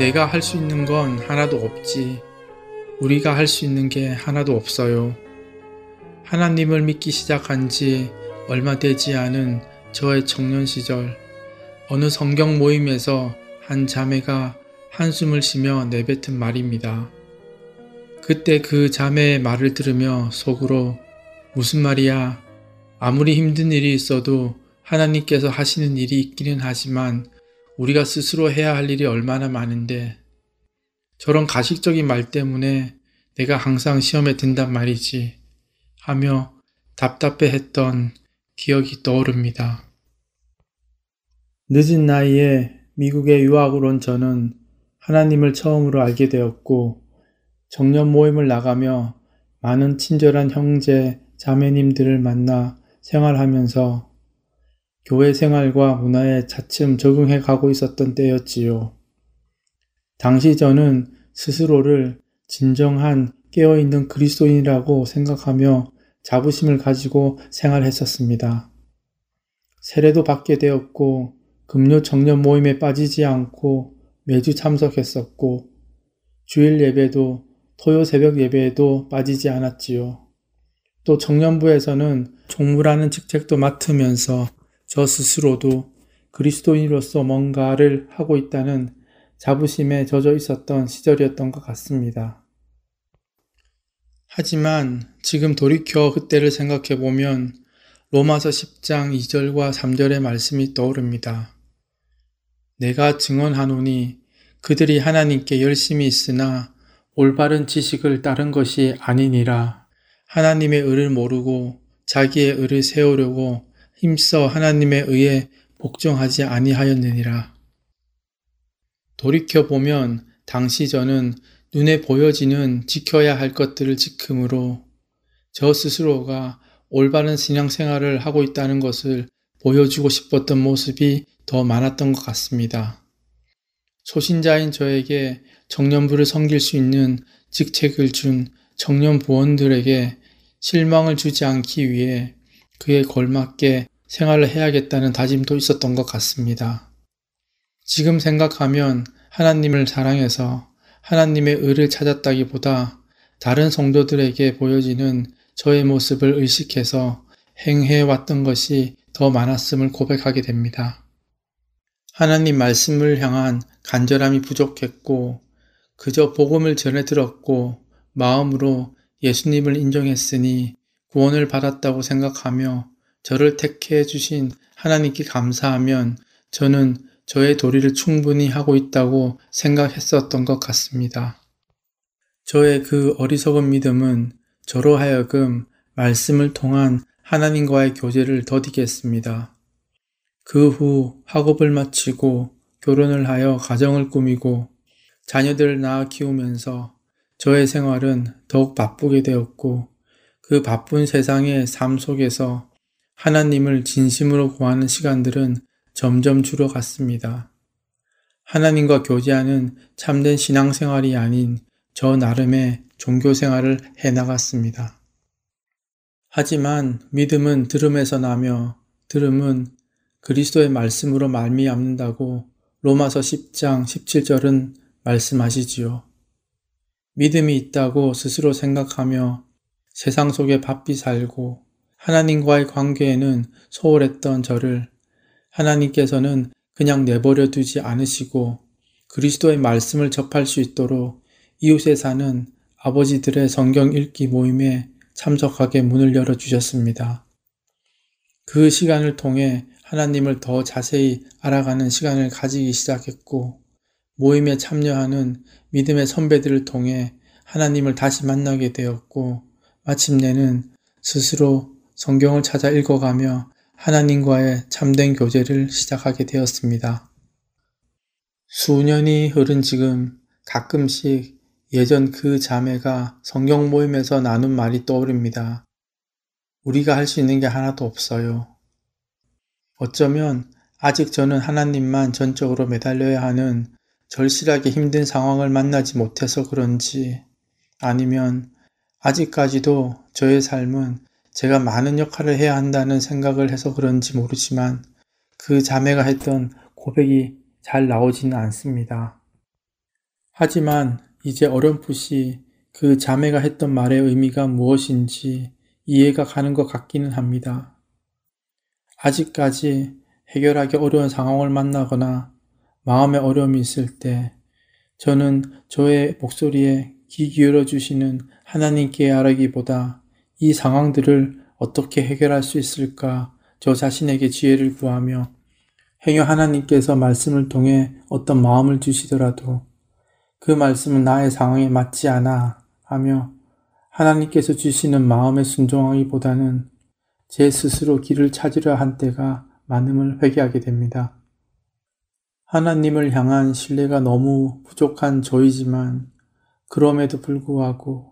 내가 할 수 있는 건 하나도 없지. 우리가 할 수 있는 게 하나도 없어요. 하나님을 믿기 시작한 지 얼마 되지 않은 저의 청년 시절, 어느 성경 모임에서 한 자매가 한숨을 쉬며 내뱉은 말입니다. 그때 그 자매의 말을 들으며 속으로 무슨 말이야? 아무리 힘든 일이 있어도 하나님께서 하시는 일이 있기는 하지만 우리가 스스로 해야 할 일이 얼마나 많은데 저런 가식적인 말 때문에 내가 항상 시험에 든단 말이지 하며 답답해 했던 기억이 떠오릅니다. 늦은 나이에 미국에 유학을 온 저는 하나님을 처음으로 알게 되었고 정년 모임을 나가며 많은 친절한 형제, 자매님들을 만나 생활하면서 교회 생활과 문화에 차츰 적응해 가고 있었던 때였지요. 당시 저는 스스로를 진정한 깨어있는 그리스도인이라고 생각하며 자부심을 가지고 생활했었습니다. 세례도 받게 되었고 금요 청년 모임에 빠지지 않고 매주 참석했었고 주일 예배도 토요 새벽 예배에도 빠지지 않았지요. 또 청년부에서는 총무라는 직책도 맡으면서 저 스스로도 그리스도인으로서 뭔가를 하고 있다는 자부심에 젖어 있었던 시절이었던 것 같습니다. 하지만 지금 돌이켜 그때를 생각해 보면 로마서 10장 2절과 3절의 말씀이 떠오릅니다. 내가 증언하노니 그들이 하나님께 열심히 있으나 올바른 지식을 따른 것이 아니니라. 하나님의 의를 모르고 자기의 의를 세우려고 힘써 하나님의 의에 복종하지 아니하였느니라. 돌이켜 보면 당시 저는 눈에 보여지는 지켜야 할 것들을 지킴으로 저 스스로가 올바른 신앙생활을 하고 있다는 것을 보여주고 싶었던 모습이 더 많았던 것 같습니다. 초신자인 저에게 청년부를 섬길 수 있는 직책을 준 청년 부원들에게 실망을 주지 않기 위해 그에 걸맞게 생활을 해야겠다는 다짐도 있었던 것 같습니다. 지금 생각하면 하나님을 사랑해서 하나님의 의를 찾았다기보다 다른 성도들에게 보여지는 저의 모습을 의식해서 행해왔던 것이 더 많았음을 고백하게 됩니다. 하나님 말씀을 향한 간절함이 부족했고 그저 복음을 전해 들었고 마음으로 예수님을 인정했으니 구원을 받았다고 생각하며 저를 택해 주신 하나님께 감사하면 저는 저의 도리를 충분히 하고 있다고 생각했었던 것 같습니다. 저의 그 어리석은 믿음은 저로 하여금 말씀을 통한 하나님과의 교제를 더디게 했습니다. 그 후 학업을 마치고 결혼을 하여 가정을 꾸미고 자녀들을 낳아 키우면서 저의 생활은 더욱 바쁘게 되었고 그 바쁜 세상의 삶 속에서 하나님을 진심으로 구하는 시간들은 점점 줄어갔습니다. 하나님과 교제하는 참된 신앙생활이 아닌 저 나름의 종교생활을 해나갔습니다. 하지만 믿음은 들음에서 나며 들음은 그리스도의 말씀으로 말미암는다고 로마서 10장 17절은 말씀하시지요. 믿음이 있다고 스스로 생각하며 세상 속에 바삐 살고 하나님과의 관계에는 소홀했던 저를 하나님께서는 그냥 내버려 두지 않으시고 그리스도의 말씀을 접할 수 있도록 이웃에 사는 아버지들의 성경 읽기 모임에 참석하게 문을 열어 주셨습니다. 그 시간을 통해 하나님을 더 자세히 알아가는 시간을 가지기 시작했고 모임에 참여하는 믿음의 선배들을 통해 하나님을 다시 만나게 되었고 마침내는 스스로 성경을 찾아 읽어가며 하나님과의 참된 교제를 시작하게 되었습니다. 수년이 흐른 지금 가끔씩 예전 그 자매가 성경 모임에서 나눈 말이 떠오릅니다. 우리가 할 수 있는 게 하나도 없어요. 어쩌면 아직 저는 하나님만 전적으로 매달려야 하는 절실하게 힘든 상황을 만나지 못해서 그런지 아니면 아직까지도 저의 삶은 제가 많은 역할을 해야 한다는 생각을 해서 그런지 모르지만 그 자매가 했던 고백이 잘 나오지는 않습니다. 하지만 이제 어렴풋이 그 자매가 했던 말의 의미가 무엇인지 이해가 가는 것 같기는 합니다. 아직까지 해결하기 어려운 상황을 만나거나 마음에 어려움이 있을 때 저는 저의 목소리에 귀 기울여 주시는 하나님께 아뢰기보다 이 상황들을 어떻게 해결할 수 있을까 저 자신에게 지혜를 구하며 행여 하나님께서 말씀을 통해 어떤 마음을 주시더라도 그 말씀은 나의 상황에 맞지 않아 하며 하나님께서 주시는 마음에 순종하기보다는 제 스스로 길을 찾으려 한 때가 많음을 회개하게 됩니다. 하나님을 향한 신뢰가 너무 부족한 저이지만 그럼에도 불구하고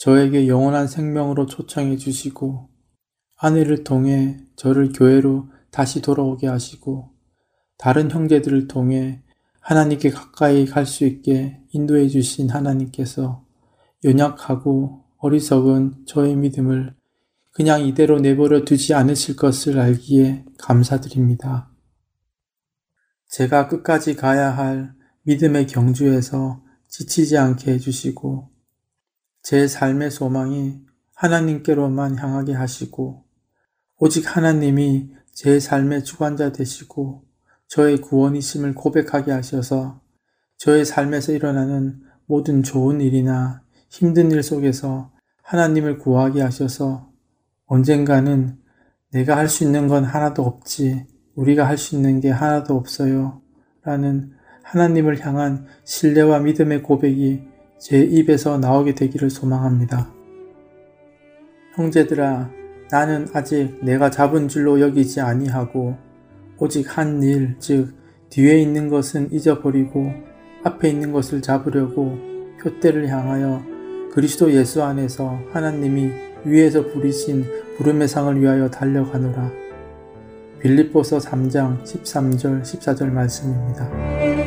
저에게 영원한 생명으로 초청해 주시고 아내를 통해 저를 교회로 다시 돌아오게 하시고 다른 형제들을 통해 하나님께 가까이 갈 수 있게 인도해 주신 하나님께서 연약하고 어리석은 저의 믿음을 그냥 이대로 내버려 두지 않으실 것을 알기에 감사드립니다. 제가 끝까지 가야 할 믿음의 경주에서 지치지 않게 해주시고 제 삶의 소망이 하나님께로만 향하게 하시고 오직 하나님이 제 삶의 주관자 되시고 저의 구원이심을 고백하게 하셔서 저의 삶에서 일어나는 모든 좋은 일이나 힘든 일 속에서 하나님을 구하게 하셔서 언젠가는 내가 할 수 있는 건 하나도 없지, 우리가 할 수 있는 게 하나도 없어요. 라는 하나님을 향한 신뢰와 믿음의 고백이 제 입에서 나오게 되기를 소망합니다. 형제들아, 나는 아직 내가 잡은 줄로 여기지 아니하고 오직 한 일, 즉 뒤에 있는 것은 잊어버리고 앞에 있는 것을 잡으려고 표대를 향하여 그리스도 예수 안에서 하나님이 위에서 부리신 부름의 상을 위하여 달려가노라. 빌립보서 3장 13절 14절 말씀입니다.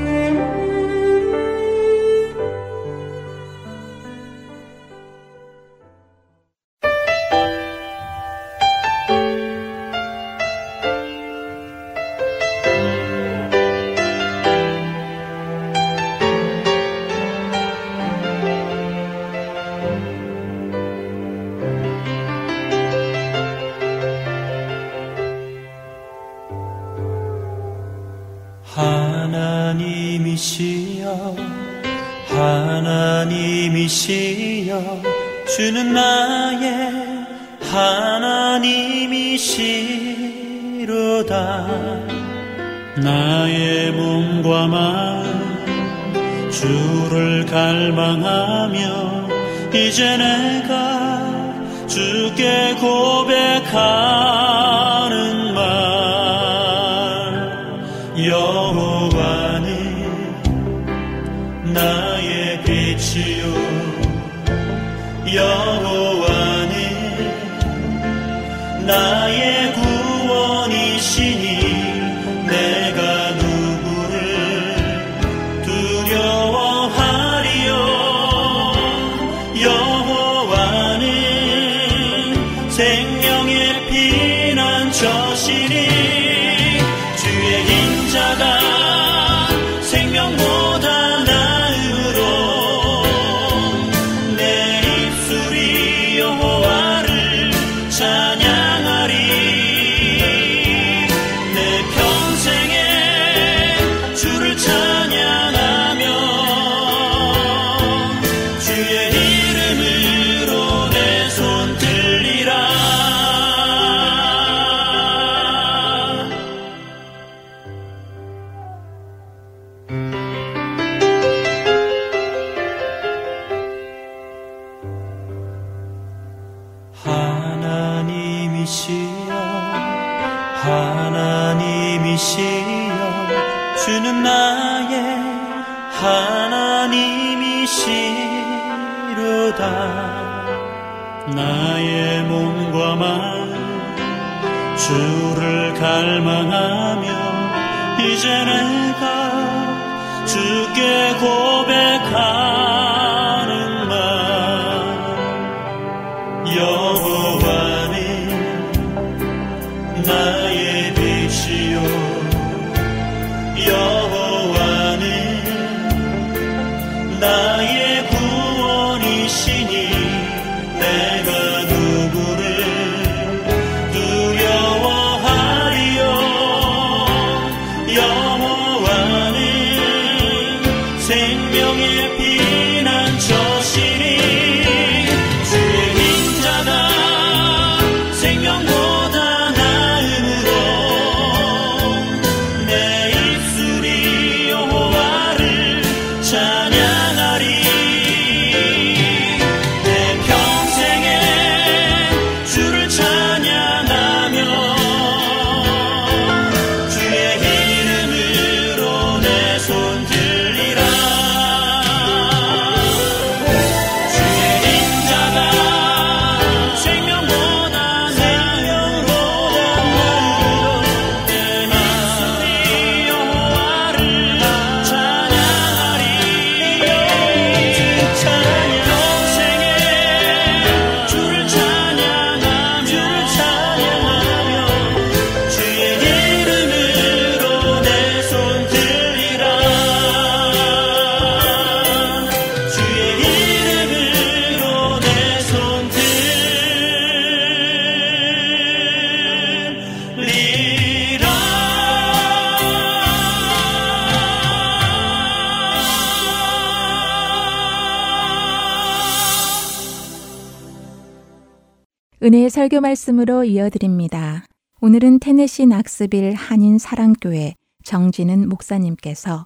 은혜의 설교 말씀으로 이어드립니다. 오늘은 테네시 낙스빌 한인 사랑교회 정진은 목사님께서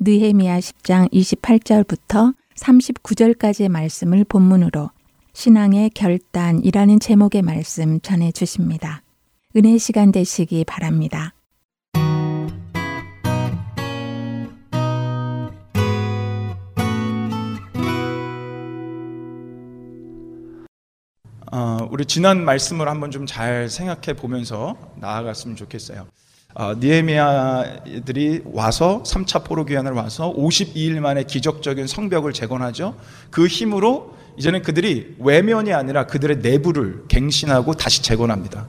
느헤미야 10장 28절부터 39절까지의 말씀을 본문으로 신앙의 결단이라는 제목의 말씀 전해 주십니다. 은혜 시간 되시기 바랍니다. 어, 우리 지난 말씀을 한번 좀 잘 생각해 보면서 나아갔으면 좋겠어요. 어, 니에미아들이 와서 3차 포로 귀환을 와서 52일 만에 기적적인 성벽을 재건하죠. 그 힘으로 이제는 그들이 외면이 아니라 그들의 내부를 갱신하고 다시 재건합니다.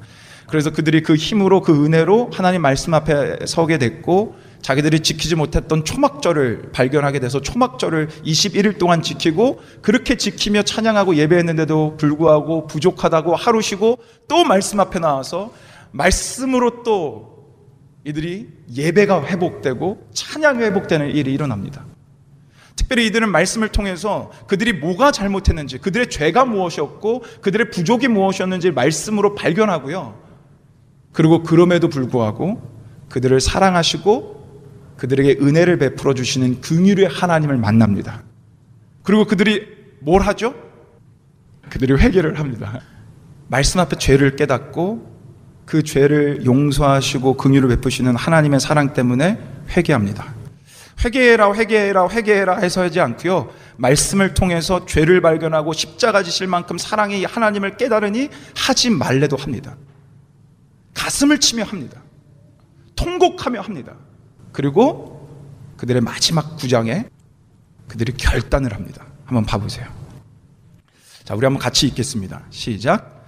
그래서 그들이 그 힘으로 그 은혜로 하나님 말씀 앞에 서게 됐고 자기들이 지키지 못했던 초막절을 발견하게 돼서 초막절을 21일 동안 지키고 그렇게 지키며 찬양하고 예배했는데도 불구하고 부족하다고 하루 쉬고 또 말씀 앞에 나와서 말씀으로 또 이들이 예배가 회복되고 찬양이 회복되는 일이 일어납니다. 특별히 이들은 말씀을 통해서 그들이 뭐가 잘못했는지, 그들의 죄가 무엇이었고, 그들의 부족이 무엇이었는지 말씀으로 발견하고요. 그리고 그럼에도 불구하고 그들을 사랑하시고 그들에게 은혜를 베풀어 주시는 긍휼의 하나님을 만납니다. 그리고 그들이 뭘 하죠? 그들이 회개를 합니다. 말씀 앞에 죄를 깨닫고 그 죄를 용서하시고 긍휼을 베푸시는 하나님의 사랑 때문에 회개합니다. 회개해라 회개해라 회개해라 해서 하지 않고요. 말씀을 통해서 죄를 발견하고 십자가 지실 만큼 사랑이 하나님을 깨달으니 하지 말래도 합니다. 가슴을 치며 합니다. 통곡하며 합니다. 그리고 그들의 마지막 구장에 그들이 결단을 합니다. 한번 봐보세요. 자, 우리 한번 같이 읽겠습니다. 시작.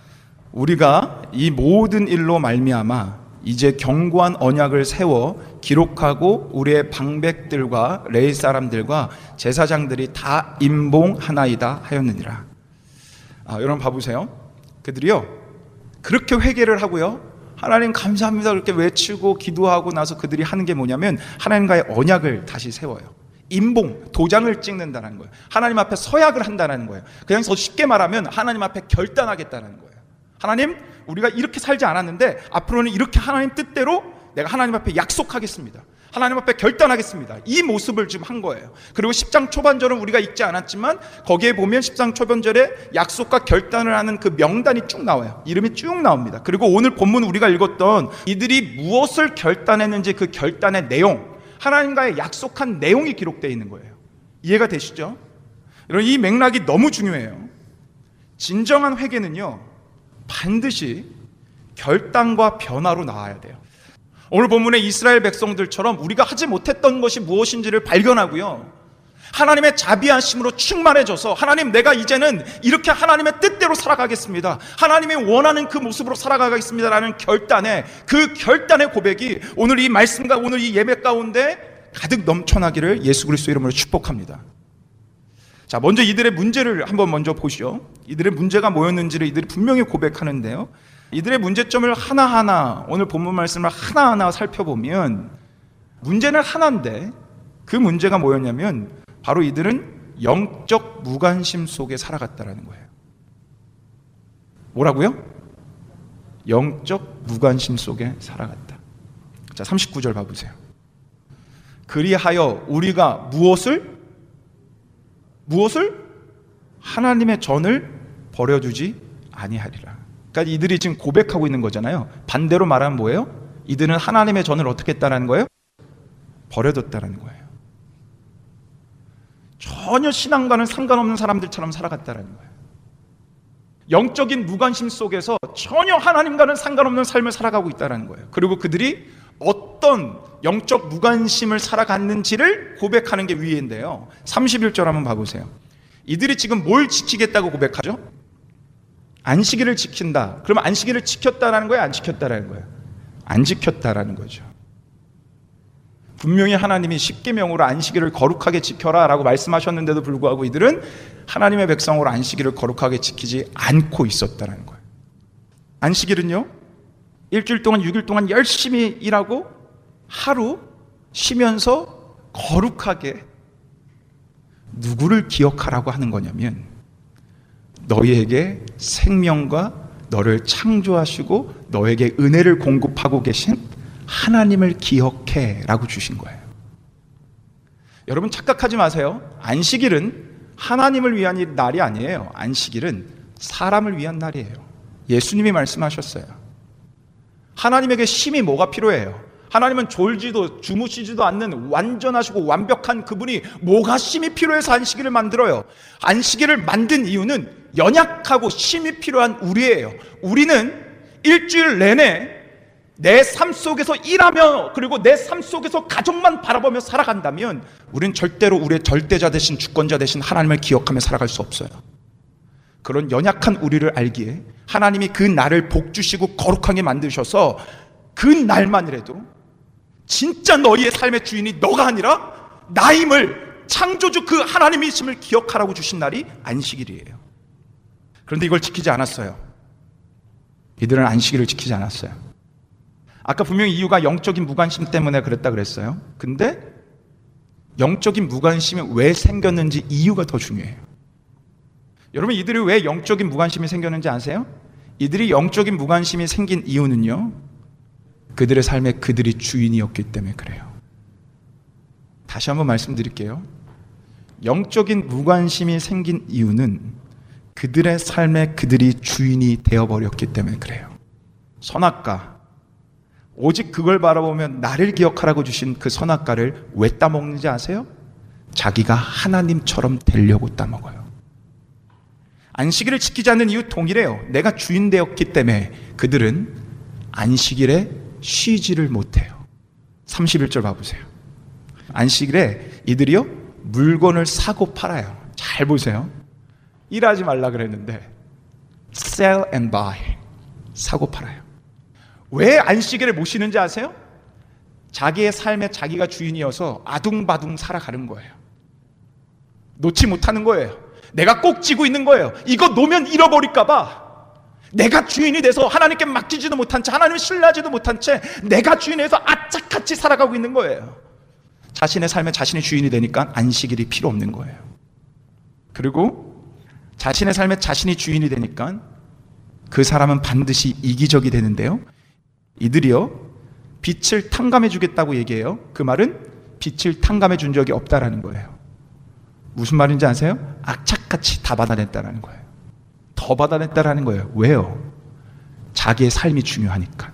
우리가 이 모든 일로 말미암아 이제 견고한 언약을 세워 기록하고 우리의 방백들과 레이 사람들과 제사장들이 다 임봉하나이다 하였느니라. 아, 여러분 봐보세요. 그들이요 그렇게 회개를 하고요. 하나님 감사합니다 그렇게 외치고 기도하고 나서 그들이 하는 게 뭐냐면 하나님과의 언약을 다시 세워요. 임봉, 도장을 찍는다는 거예요. 하나님 앞에 서약을 한다는 거예요. 그냥 더 쉽게 말하면 하나님 앞에 결단하겠다는 거예요. 하나님, 우리가 이렇게 살지 않았는데 앞으로는 이렇게 하나님 뜻대로 내가 하나님 앞에 약속하겠습니다. 하나님 앞에 결단하겠습니다. 이 모습을 지금 한 거예요. 그리고 10장 초반절은 우리가 읽지 않았지만 거기에 보면 10장 초반절에 약속과 결단을 하는 그 명단이 쭉 나와요. 이름이 쭉 나옵니다. 그리고 오늘 본문 우리가 읽었던 이들이 무엇을 결단했는지 그 결단의 내용, 하나님과의 약속한 내용이 기록되어 있는 거예요. 이해가 되시죠? 여러분 이 맥락이 너무 중요해요. 진정한 회개는요. 반드시 결단과 변화로 나와야 돼요. 오늘 본문의 이스라엘 백성들처럼 우리가 하지 못했던 것이 무엇인지를 발견하고요. 하나님의 자비하심으로 충만해져서 하나님 내가 이제는 이렇게 하나님의 뜻대로 살아가겠습니다. 하나님이 원하는 그 모습으로 살아가겠습니다라는 결단에 그 결단의 고백이 오늘 이 말씀과 오늘 이 예배 가운데 가득 넘쳐나기를 예수 그리스도 이름으로 축복합니다. 자, 먼저 이들의 문제를 한번 먼저 보시죠. 이들의 문제가 뭐였는지를 이들이 분명히 고백하는데요. 이들의 문제점을 하나하나 오늘 본문 말씀을 하나하나 살펴보면 문제는 하나인데 그 문제가 뭐였냐면 바로 이들은 영적 무관심 속에 살아갔다라는 거예요. 뭐라고요? 영적 무관심 속에 살아갔다. 자, 39절 봐 보세요. 그리하여 우리가 무엇을 무엇을 하나님의 전을 버려두지 아니하리라. 그러니까 이들이 지금 고백하고 있는 거잖아요. 반대로 말하면 뭐예요? 이들은 하나님의 전을 어떻게 했다는 거예요? 버려뒀다는 거예요. 전혀 신앙과는 상관없는 사람들처럼 살아갔다는 거예요. 영적인 무관심 속에서 전혀 하나님과는 상관없는 삶을 살아가고 있다는 거예요. 그리고 그들이 어떤 영적 무관심을 살아갔는지를 고백하는 게 위인데요. 31절 한번 봐보세요. 이들이 지금 뭘 지키겠다고 고백하죠? 안식일을 지킨다. 그러면 안식일을 지켰다라는 거예요? 안 지켰다라는 거예요? 안 지켰다라는 거죠. 분명히 하나님이 십계명으로 안식일을 거룩하게 지켜라라고 말씀하셨는데도 불구하고 이들은 하나님의 백성으로 안식일을 거룩하게 지키지 않고 있었다는 거예요. 안식일은요. 일주일 동안 6일 동안 열심히 일하고 하루 쉬면서 거룩하게 누구를 기억하라고 하는 거냐면 너희에게 생명과 너를 창조하시고 너에게 은혜를 공급하고 계신 하나님을 기억해 라고 주신 거예요. 여러분 착각하지 마세요. 안식일은 하나님을 위한 날이 아니에요. 안식일은 사람을 위한 날이에요. 예수님이 말씀하셨어요. 하나님에게 심이 뭐가 필요해요? 하나님은 졸지도 주무시지도 않는 완전하시고 완벽한 그분이 뭐가 심이 필요해서 안식일을 만들어요. 안식일을 만든 이유는 연약하고 심이 필요한 우리예요. 우리는 일주일 내내 내 삶 속에서 일하며 그리고 내 삶 속에서 가족만 바라보며 살아간다면 우리는 절대로 우리의 절대자 대신 주권자 대신 하나님을 기억하며 살아갈 수 없어요. 그런 연약한 우리를 알기에 하나님이 그 날을 복 주시고 거룩하게 만드셔서 그 날만이라도 진짜 너희의 삶의 주인이 너가 아니라 나임을 창조주 그 하나님이심을 기억하라고 주신 날이 안식일이에요. 그런데 이걸 지키지 않았어요. 이들은 안식일을 지키지 않았어요. 아까 분명히 이유가 영적인 무관심 때문에 그랬다 그랬어요. 근데 영적인 무관심이 왜 생겼는지 이유가 더 중요해요. 여러분 이들이 왜 영적인 무관심이 생겼는지 아세요? 이들이 영적인 무관심이 생긴 이유는요. 그들의 삶에 그들이 주인이었기 때문에 그래요. 다시 한번 말씀드릴게요. 영적인 무관심이 생긴 이유는 그들의 삶에 그들이 주인이 되어버렸기 때문에 그래요. 선악과, 오직 그걸 바라보면 나를 기억하라고 주신 그 선악과를 왜 따먹는지 아세요? 자기가 하나님처럼 되려고 따먹어요. 안식일을 지키지 않는 이유 동일해요. 내가 주인 되었기 때문에 그들은 안식일에 쉬지를 못해요. 31절 봐보세요. 안식일에 이들이요, 물건을 사고 팔아요. 잘 보세요. 일하지 말라 그랬는데, sell and buy. 사고 팔아요. 왜 안식일을 못 쉬는지 아세요? 자기의 삶에 자기가 주인이어서 아둥바둥 살아가는 거예요. 놓지 못하는 거예요. 내가 꼭 쥐고 있는 거예요. 이거 놓으면 잃어버릴까봐. 내가 주인이 돼서 하나님께 맡기지도 못한 채, 하나님을 신뢰하지도 못한 채, 내가 주인에서 악착같이 살아가고 있는 거예요. 자신의 삶에 자신이 주인이 되니까 안식일이 필요 없는 거예요. 그리고 자신의 삶에 자신이 주인이 되니까 그 사람은 반드시 이기적이 되는데요. 이들이요, 빛을 탕감해 주겠다고 얘기해요. 그 말은 빛을 탕감해 준 적이 없다라는 거예요. 무슨 말인지 아세요? 악착같이 다 받아냈다라는 거예요. 더 받아냈다라는 거예요. 왜요? 자기의 삶이 중요하니까.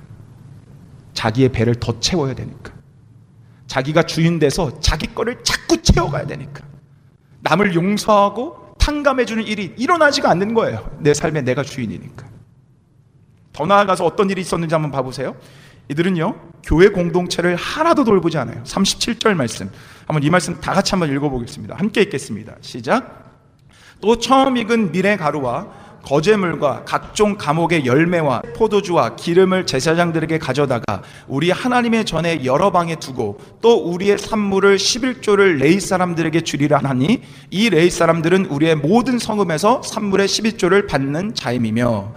자기의 배를 더 채워야 되니까. 자기가 주인 돼서 자기 거를 자꾸 채워가야 되니까. 남을 용서하고 탕감해주는 일이 일어나지가 않는 거예요. 내 삶에 내가 주인이니까. 더 나아가서 어떤 일이 있었는지 한번 봐보세요. 이들은요, 교회 공동체를 하나도 돌보지 않아요. 37절 말씀. 한번 이 말씀 다 같이 한번 읽어보겠습니다. 함께 읽겠습니다. 시작. 또 처음 익은 미래 가루와 거제물과 각종 감옥의 열매와 포도주와 기름을 제사장들에게 가져다가 우리 하나님의 전에 여러 방에 두고 또 우리의 산물을 11조를 레이 사람들에게 주리라 하니 이 레이 사람들은 우리의 모든 성읍에서 산물의 11조를 받는 자임이며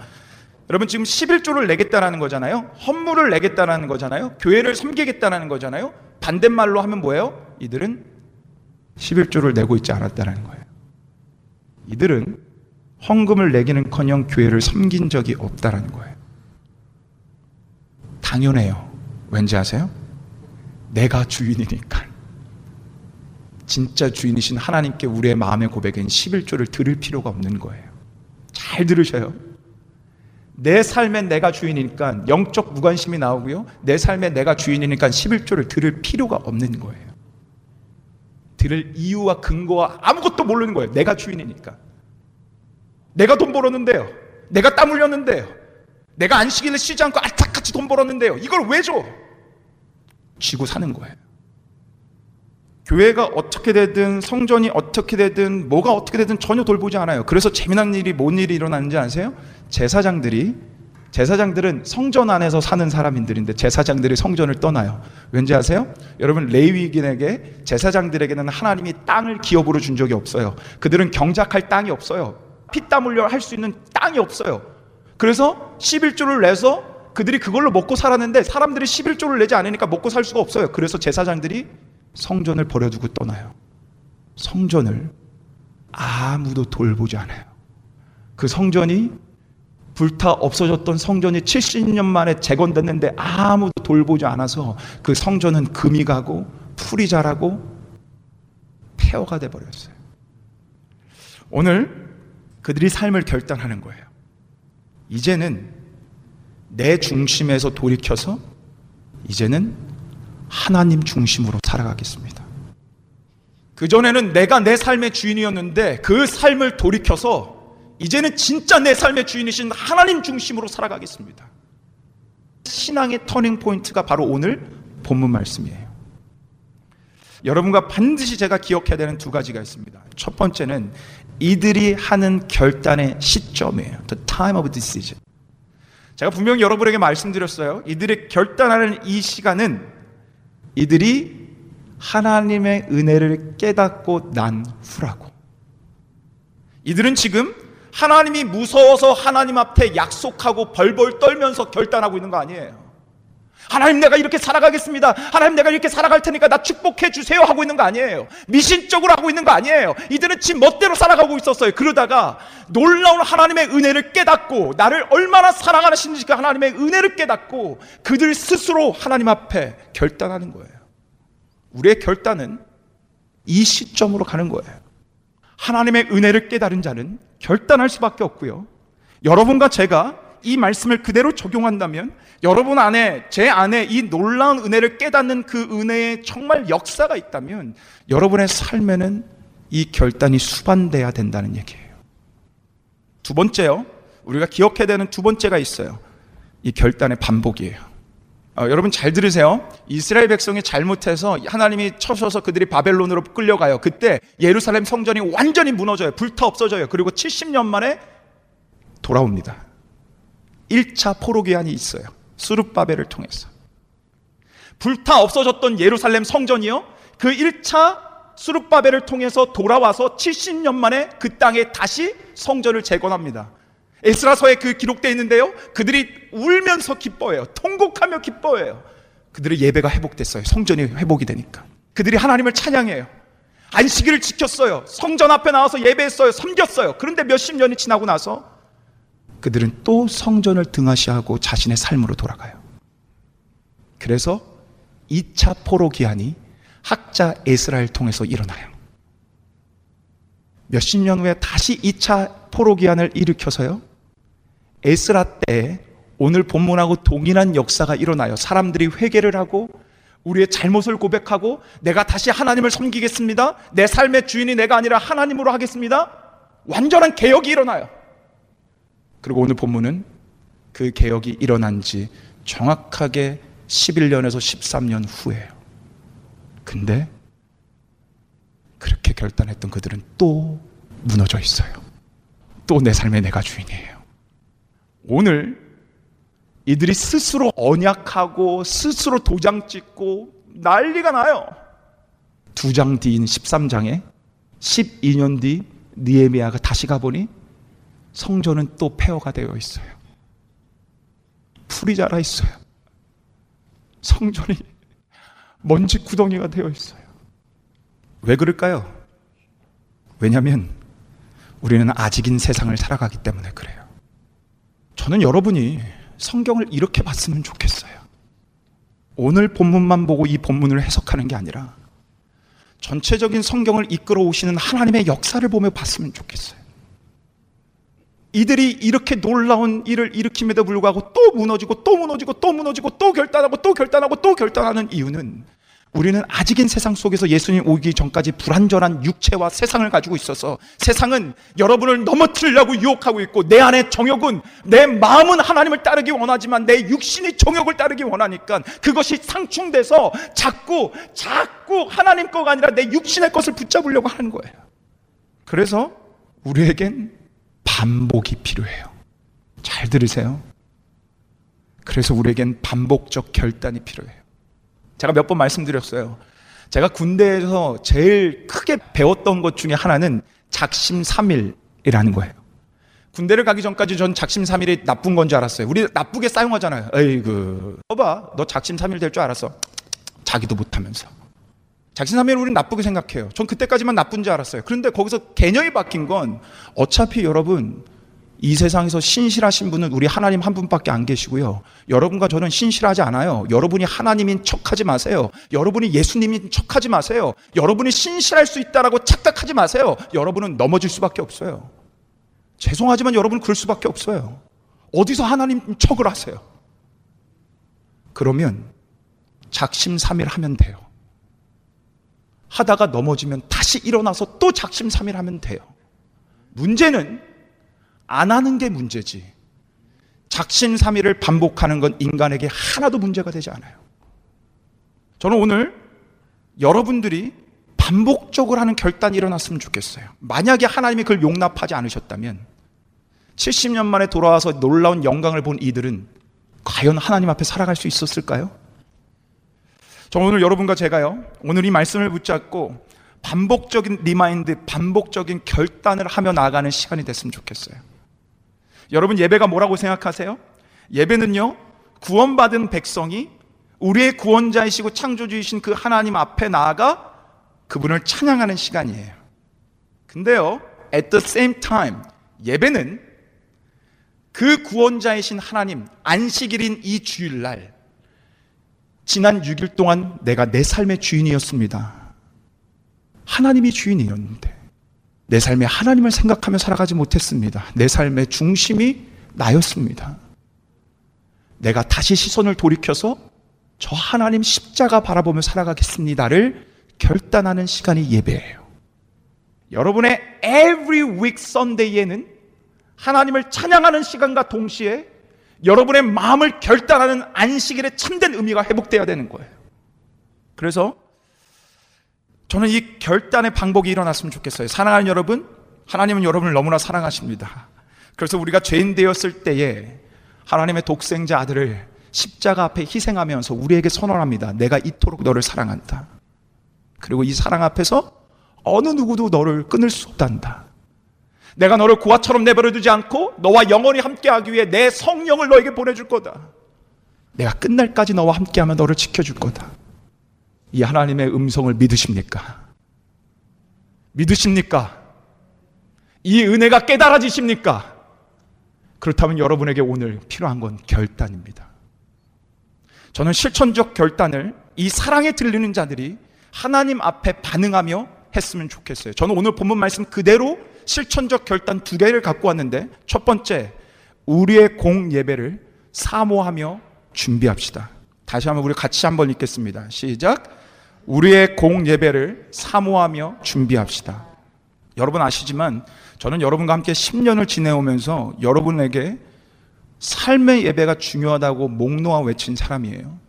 여러분 지금 11조를 내겠다라는 거잖아요. 헌물을 내겠다라는 거잖아요. 교회를 섬기겠다라는 거잖아요. 반대말로 하면 뭐예요? 이들은 11조를 내고 있지 않았다라는 거예요. 이들은 헌금을 내기는커녕 교회를 섬긴 적이 없다라는 거예요. 당연해요. 왠지 아세요? 내가 주인이니까. 진짜 주인이신 하나님께 우리의 마음의 고백인 11조를 들을 필요가 없는 거예요. 잘 들으셔요. 내 삶엔 내가 주인이니까 영적 무관심이 나오고요. 내 삶에 내가 주인이니까 11조를 들을 필요가 없는 거예요. 들을 이유와 근거와 아무것도 모르는 거예요. 내가 주인이니까. 내가 돈 벌었는데요. 내가 땀 흘렸는데요. 내가 안식일을 쉬지 않고 알탁같이 돈 벌었는데요. 이걸 왜 줘? 쥐고 사는 거예요. 교회가 어떻게 되든 성전이 어떻게 되든 뭐가 어떻게 되든 전혀 돌보지 않아요. 그래서 재미난 일이 뭔 일이 일어나는지 아세요? 제사장들이 제사장들은 성전 안에서 사는 사람인들인데 제사장들이 성전을 떠나요. 왠지 아세요? 여러분 레위인에게 제사장들에게는 하나님이 땅을 기업으로 준 적이 없어요. 그들은 경작할 땅이 없어요. 피땀 흘려 할 수 있는 땅이 없어요. 그래서 11조를 내서 그들이 그걸로 먹고 살았는데 사람들이 11조를 내지 않으니까 먹고 살 수가 없어요. 그래서 제사장들이 성전을 버려두고 떠나요. 성전을 아무도 돌보지 않아요. 그 성전이 불타 없어졌던 성전이 70년 만에 재건됐는데 아무도 돌보지 않아서 그 성전은 금이 가고 풀이 자라고 폐허가 돼 버렸어요. 오늘 그들이 삶을 결단하는 거예요. 이제는 내 중심에서 돌이켜서 이제는 하나님 중심으로 살아가겠습니다. 그전에는 내가 내 삶의 주인이었는데 그 삶을 돌이켜서 이제는 진짜 내 삶의 주인이신 하나님 중심으로 살아가겠습니다. 신앙의 터닝 포인트가 바로 오늘 본문 말씀이에요. 여러분과 반드시 제가 기억해야 되는 두 가지가 있습니다. 첫 번째는 이들이 하는 결단의 시점이에요. The time of decision. 제가 분명히 여러분에게 말씀드렸어요. 이들의 결단하는 이 시간은 이들이 하나님의 은혜를 깨닫고 난 후라고. 이들은 지금 하나님이 무서워서 하나님 앞에 약속하고 벌벌 떨면서 결단하고 있는 거 아니에요. 하나님 내가 이렇게 살아가겠습니다. 하나님 내가 이렇게 살아갈 테니까 나 축복해 주세요 하고 있는 거 아니에요. 미신적으로 하고 있는 거 아니에요. 이들은 지 멋대로 살아가고 있었어요. 그러다가 놀라운 하나님의 은혜를 깨닫고 나를 얼마나 사랑하시는지 그 하나님의 은혜를 깨닫고 그들 스스로 하나님 앞에 결단하는 거예요. 우리의 결단은 이 시점으로 가는 거예요. 하나님의 은혜를 깨달은 자는 결단할 수밖에 없고요. 여러분과 제가 이 말씀을 그대로 적용한다면 여러분 안에 제 안에 이 놀라운 은혜를 깨닫는 그 은혜의 정말 역사가 있다면 여러분의 삶에는 이 결단이 수반돼야 된다는 얘기예요. 두 번째요. 우리가 기억해야 되는 두 번째가 있어요. 이 결단의 반복이에요. 어, 여러분 잘 들으세요. 이스라엘 백성이 잘못해서 하나님이 쳐셔서 그들이 바벨론으로 끌려가요. 그때 예루살렘 성전이 완전히 무너져요. 불타 없어져요. 그리고 70년 만에 돌아옵니다. 1차 포로기한이 있어요. 수르바벨을 통해서. 불타 없어졌던 예루살렘 성전이요. 그 1차 수르바벨을 통해서 돌아와서 70년 만에 그 땅에 다시 성전을 재건합니다. 에스라서에 그 기록되어 있는데요. 그들이 울면서 기뻐해요. 통곡하며 기뻐해요. 그들의 예배가 회복됐어요. 성전이 회복이 되니까. 그들이 하나님을 찬양해요. 안식일을 지켰어요. 성전 앞에 나와서 예배했어요. 섬겼어요. 그런데 몇십 년이 지나고 나서 그들은 또 성전을 등하시하고 자신의 삶으로 돌아가요. 그래서 2차 포로 기한이 학자 에스라를 통해서 일어나요. 몇십 년 후에 다시 2차 포로 기한을 일으켜서요. 에스라 때 오늘 본문하고 동일한 역사가 일어나요. 사람들이 회개를 하고 우리의 잘못을 고백하고 내가 다시 하나님을 섬기겠습니다. 내 삶의 주인이 내가 아니라 하나님으로 하겠습니다. 완전한 개혁이 일어나요. 그리고 오늘 본문은 그 개혁이 일어난 지 정확하게 11년에서 13년 후예요. 근데 그렇게 결단했던 그들은 또 무너져 있어요. 또 내 삶의 내가 주인이에요. 오늘 이들이 스스로 언약하고 스스로 도장 찍고 난리가 나요. 두 장 뒤인 13장에 12년 뒤 니에미아가 다시 가보니 성전은 또 폐허가 되어 있어요. 풀이 자라 있어요. 성전이 먼지 구덩이가 되어 있어요. 왜 그럴까요? 왜냐하면 우리는 아직인 세상을 살아가기 때문에 그래요. 저는 여러분이 성경을 이렇게 봤으면 좋겠어요. 오늘 본문만 보고 이 본문을 해석하는 게 아니라 전체적인 성경을 이끌어 오시는 하나님의 역사를 보며 봤으면 좋겠어요. 이들이 이렇게 놀라운 일을 일으킴에도 불구하고 또 무너지고 또 무너지고 또 무너지고 또 결단하고 또 결단하고 또 결단하는 이유는 우리는 아직인 세상 속에서 예수님 오기 전까지 불완전한 육체와 세상을 가지고 있어서 세상은 여러분을 넘어뜨리려고 유혹하고 있고 내 안에 정욕은 내 마음은 하나님을 따르기 원하지만 내 육신이 정욕을 따르기 원하니까 그것이 상충돼서 자꾸 자꾸 하나님 거가 아니라 내 육신의 것을 붙잡으려고 하는 거예요. 그래서 우리에겐 반복이 필요해요. 잘 들으세요. 그래서 우리에겐 반복적 결단이 필요해요. 제가 몇 번 말씀드렸어요. 제가 군대에서 제일 크게 배웠던 것 중에 하나는 작심삼일이라는 거예요. 군대를 가기 전까지 전 작심삼일이 나쁜 건 줄 알았어요. 우리 나쁘게 사용하잖아요. 에이그, 봐봐, 너 작심삼일 될 줄 알았어. 자기도 못하면서. 작심삼일 우리는 나쁘게 생각해요. 전 그때까지만 나쁜 줄 알았어요. 그런데 거기서 개념이 바뀐 건 어차피 여러분 이 세상에서 신실하신 분은 우리 하나님 한 분밖에 안 계시고요. 여러분과 저는 신실하지 않아요. 여러분이 하나님인 척하지 마세요. 여러분이 예수님인 척하지 마세요. 여러분이 신실할 수 있다라고 착각하지 마세요. 여러분은 넘어질 수밖에 없어요. 죄송하지만 여러분 그럴 수밖에 없어요. 어디서 하나님 척을 하세요? 그러면 작심삼일 하면 돼요. 하다가 넘어지면 다시 일어나서 또 작심삼일 하면 돼요. 문제는 안 하는 게 문제지. 작심삼일을 반복하는 건 인간에게 하나도 문제가 되지 않아요. 저는 오늘 여러분들이 반복적으로 하는 결단이 일어났으면 좋겠어요. 만약에 하나님이 그걸 용납하지 않으셨다면 70년 만에 돌아와서 놀라운 영광을 본 이들은 과연 하나님 앞에 살아갈 수 있었을까요? 저 오늘 여러분과 제가요, 오늘 이 말씀을 붙잡고 반복적인 remind, 반복적인 결단을 하며 나아가는 시간이 됐으면 좋겠어요. 여러분 예배가 뭐라고 생각하세요? 예배는요, 구원받은 백성이 우리의 구원자이시고 창조주이신 그 하나님 앞에 나아가 그분을 찬양하는 시간이에요. 근데요, at the same time, 예배는 그 구원자이신 하나님, 안식일인 이 주일날, 지난 6일 동안 내가 내 삶의 주인이었습니다. 하나님이 주인이었는데, 내 삶에 하나님을 생각하며 살아가지 못했습니다. 내 삶의 중심이 나였습니다. 내가 다시 시선을 돌이켜서 저 하나님 십자가 바라보며 살아가겠습니다를 결단하는 시간이 예배예요. 여러분의 every week Sunday에는 하나님을 찬양하는 시간과 동시에 여러분의 마음을 결단하는 안식일의 참된 의미가 회복되어야 되는 거예요. 그래서 저는 이 결단의 방법이 일어났으면 좋겠어요. 사랑하는 여러분, 하나님은 여러분을 너무나 사랑하십니다. 그래서 우리가 죄인 되었을 때에 하나님의 독생자 아들을 십자가 앞에 희생하면서 우리에게 선언합니다. 내가 이토록 너를 사랑한다. 그리고 이 사랑 앞에서 어느 누구도 너를 끊을 수 없단다. 내가 너를 고아처럼 내버려 두지 않고 너와 영원히 함께하기 위해 내 성령을 너에게 보내줄 거다. 내가 끝날까지 너와 함께하면 너를 지켜줄 거다. 이 하나님의 음성을 믿으십니까? 믿으십니까? 이 은혜가 깨달아지십니까? 그렇다면 여러분에게 오늘 필요한 건 결단입니다. 저는 실천적 결단을 이 사랑에 들리는 자들이 하나님 앞에 반응하며 했으면 좋겠어요. 저는 오늘 본문 말씀 그대로 실천적 결단 두 개를 갖고 왔는데 첫 번째, 우리의 공 예배를 사모하며 준비합시다. 다시 한번 우리 같이 한번 읽겠습니다. 시작. 우리의 공 예배를 사모하며 준비합시다. 여러분 아시지만 저는 여러분과 함께 10년을 지내오면서 여러분에게 삶의 예배가 중요하다고 목놓아 외친 사람이에요.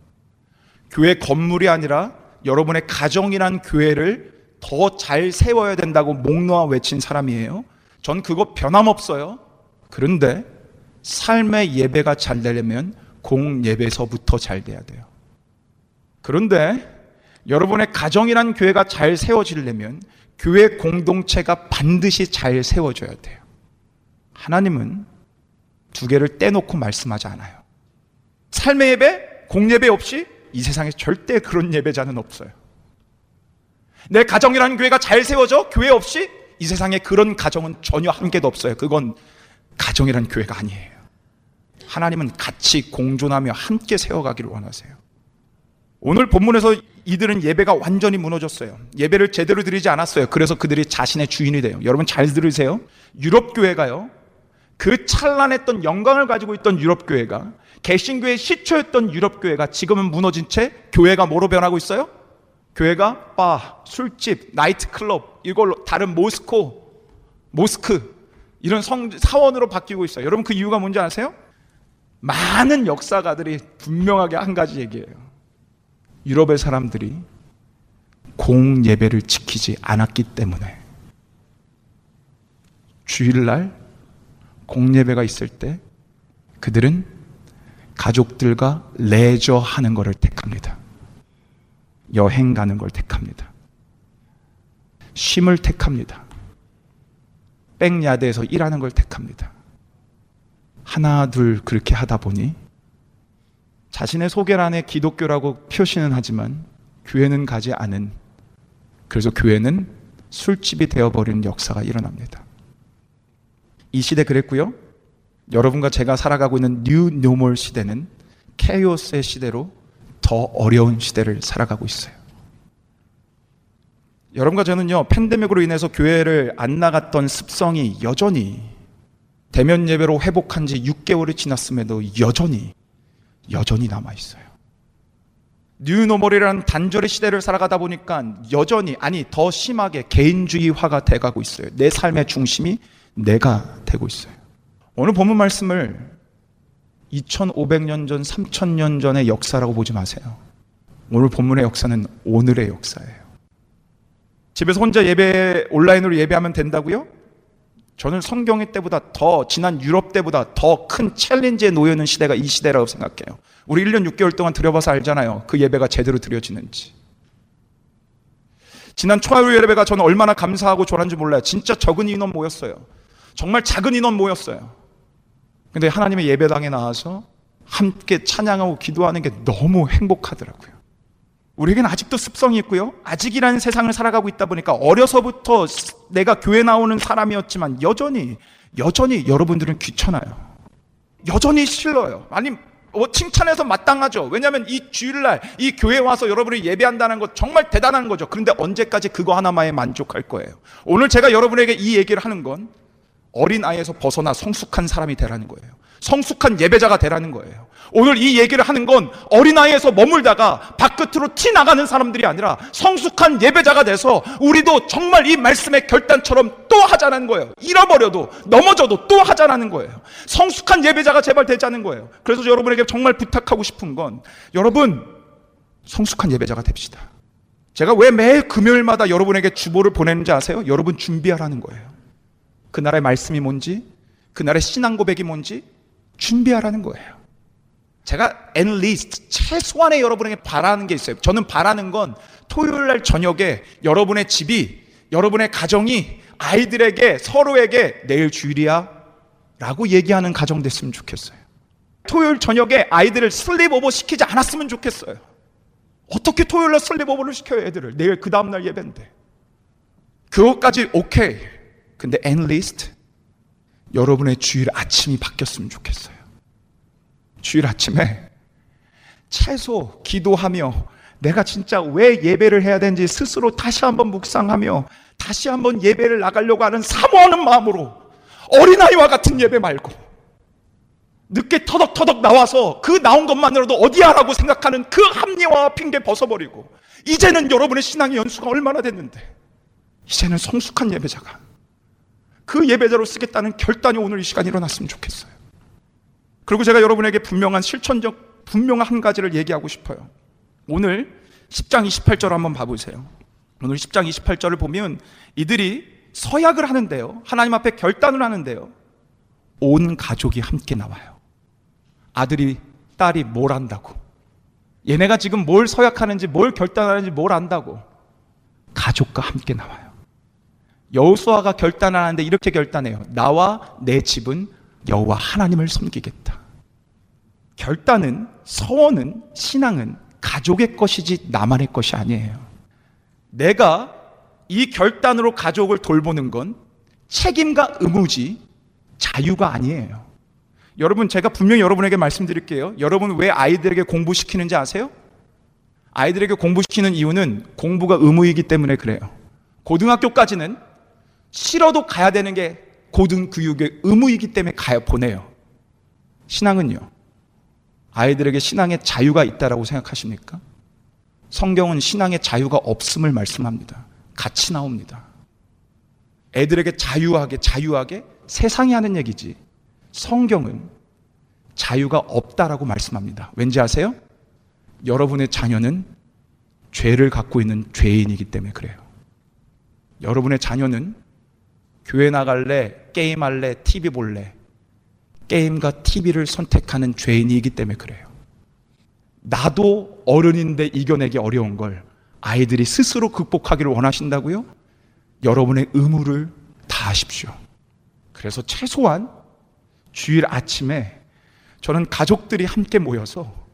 교회 건물이 아니라 여러분의 가정이란 교회를 더 잘 세워야 된다고 목 놓아 외친 사람이에요. 전 그거 변함없어요. 그런데 삶의 예배가 잘 되려면 공 예배서부터 잘 돼야 돼요. 그런데 여러분의 가정이란 교회가 잘 세워지려면 교회 공동체가 반드시 잘 세워져야 돼요. 하나님은 두 개를 떼놓고 말씀하지 않아요. 삶의 예배, 공예배 없이 이 세상에 절대 그런 예배자는 없어요. 내 가정이라는 교회가 잘 세워져 교회 없이 이 세상에 그런 가정은 전혀 한 개도 없어요. 그건 가정이라는 교회가 아니에요. 하나님은 같이 공존하며 함께 세워가기를 원하세요. 오늘 본문에서 이들은 예배가 완전히 무너졌어요. 예배를 제대로 드리지 않았어요. 그래서 그들이 자신의 주인이 돼요. 여러분 잘 들으세요. 유럽 교회가요. 그 찬란했던 영광을 가지고 있던 유럽 교회가 개신교의 시초였던 유럽 교회가 지금은 무너진 채 교회가 뭐로 변하고 있어요? 교회가 바, 술집, 나이트클럽 이걸로 다른 모스코, 모스크 이런 성 사원으로 바뀌고 있어요. 여러분 그 이유가 뭔지 아세요? 많은 역사가들이 분명하게 한 가지 얘기예요. 유럽의 사람들이 공 예배를 지키지 않았기 때문에 주일날 공 예배가 있을 때 그들은 가족들과 레저 하는 것을 택합니다. 여행 가는 걸 택합니다. 쉼을 택합니다. 백야드에서 일하는 걸 택합니다. 하나, 둘 그렇게 하다 보니 자신의 소개란에 기독교라고 표시는 하지만 교회는 가지 않은 그래서 교회는 술집이 되어버리는 역사가 일어납니다. 이 시대 그랬고요. 여러분과 제가 살아가고 있는 뉴 노멀 시대는 케이오스의 시대로 더 어려운 시대를 살아가고 있어요. 여러분과 저는요, 팬데믹으로 인해서 교회를 안 나갔던 습성이 여전히 대면 예배로 회복한 지 6개월이 지났음에도 여전히, 여전히 남아있어요. 뉴노멀이라는 단절의 시대를 살아가다 보니까 여전히, 아니, 더 심하게 개인주의화가 돼가고 있어요. 내 삶의 중심이 내가 되고 있어요. 오늘 본문 말씀을 2500년 전, 3000년 전의 역사라고 보지 마세요. 오늘 본문의 역사는 오늘의 역사예요. 집에서 혼자 예배, 온라인으로 예배하면 된다고요? 저는 성경의 때보다 더, 지난 유럽 때보다 더 큰 챌린지에 놓여있는 시대가 이 시대라고 생각해요. 우리 1년 6개월 동안 들여봐서 알잖아요. 그 예배가 제대로 드려지는지. 지난 초하루 예배가 저는 얼마나 감사하고 좋았는지 몰라요. 진짜 적은 인원 모였어요. 정말 작은 인원 모였어요. 근데 하나님의 예배당에 나와서 함께 찬양하고 기도하는 게 너무 행복하더라고요. 우리에게는 아직도 습성이 있고요. 아직이라는 세상을 살아가고 있다 보니까 어려서부터 내가 교회 나오는 사람이었지만 여전히, 여전히 여러분들은 귀찮아요. 여전히 싫어요. 아니, 뭐 칭찬해서 마땅하죠. 왜냐하면 이 주일날 이 교회 와서 여러분이 예배한다는 것 정말 대단한 거죠. 그런데 언제까지 그거 하나만에 만족할 거예요. 오늘 제가 여러분에게 이 얘기를 하는 건 어린 아이에서 벗어나 성숙한 사람이 되라는 거예요. 성숙한 예배자가 되라는 거예요. 오늘 이 얘기를 하는 건 어린아이에서 머물다가 바깥으로 티 나가는 사람들이 아니라 성숙한 예배자가 돼서 우리도 정말 이 말씀의 결단처럼 또 하자는 거예요. 잃어버려도 넘어져도 또 하자는 거예요. 성숙한 예배자가 제발 되자는 거예요. 그래서 여러분에게 정말 부탁하고 싶은 건 여러분 성숙한 예배자가 됩시다. 제가 왜 매일 금요일마다 여러분에게 주보를 보내는지 아세요? 여러분 준비하라는 거예요. 그날의 말씀이 뭔지, 그날의 신앙 고백이 뭔지 준비하라는 거예요. 제가 앤리스트 최소한의 여러분에게 바라는 게 있어요. 저는 바라는 건 토요일 날 저녁에 여러분의 집이 여러분의 가정이 아이들에게 서로에게 내일 주일이야 라고 얘기하는 가정 됐으면 좋겠어요. 토요일 저녁에 아이들을 sleepover 시키지 않았으면 좋겠어요. 어떻게 토요일 날 sleepover를 시켜요, 애들을? 내일 그 다음날 예배인데. 그것까지 오케이. 근데 at least 여러분의 주일 아침이 바뀌었으면 좋겠어요. 주일 아침에 최소 기도하며 내가 진짜 왜 예배를 해야 되는지 스스로 다시 한번 묵상하며 다시 한번 예배를 나가려고 하는 사모하는 마음으로 어린아이와 같은 예배 말고 늦게 터덕터덕 나와서 그 나온 것만으로도 어디야라고 생각하는 그 합리화와 핑계 벗어버리고 이제는 여러분의 신앙의 연수가 얼마나 됐는데 이제는 성숙한 예배자가 그 예배자로 쓰겠다는 결단이 오늘 이 시간에 일어났으면 좋겠어요. 그리고 제가 여러분에게 분명한 실천적 분명한 한 가지를 얘기하고 싶어요. 오늘 10장 28절 한번 봐보세요. 오늘 10장 28절을 보면 이들이 서약을 하는데요. 하나님 앞에 결단을 하는데요. 온 가족이 함께 나와요. 아들이 딸이 뭘 안다고. 얘네가 지금 뭘 서약하는지 뭘 결단하는지 뭘 안다고. 가족과 함께 나와요. 여호수아가 결단하는데 이렇게 결단해요. 나와 내 집은 여호와 하나님을 섬기겠다. 결단은 서원은 신앙은 가족의 것이지 나만의 것이 아니에요. 내가 이 결단으로 가족을 돌보는 건 책임과 의무지 자유가 아니에요. 여러분 제가 분명히 여러분에게 말씀드릴게요. 여러분 왜 아이들에게 공부시키는지 아세요? 아이들에게 공부시키는 이유는 공부가 의무이기 때문에 그래요. 고등학교까지는 싫어도 가야 되는 게 고등교육의 의무이기 때문에 가야 보내요. 신앙은요. 아이들에게 신앙의 자유가 있다라고 생각하십니까? 성경은 신앙의 자유가 없음을 말씀합니다. 같이 나옵니다. 애들에게 자유하게 자유하게 세상이 하는 얘기지. 성경은 자유가 없다라고 말씀합니다. 왠지 아세요? 여러분의 자녀는 죄를 갖고 있는 죄인이기 때문에 그래요. 여러분의 자녀는 교회 나갈래, 게임할래, TV 볼래. 게임과 TV를 선택하는 죄인이기 때문에 그래요. 나도 어른인데 이겨내기 어려운 걸 아이들이 스스로 극복하기를 원하신다고요? 여러분의 의무를 다하십시오. 그래서 최소한 주일 아침에 저는 가족들이 함께 모여서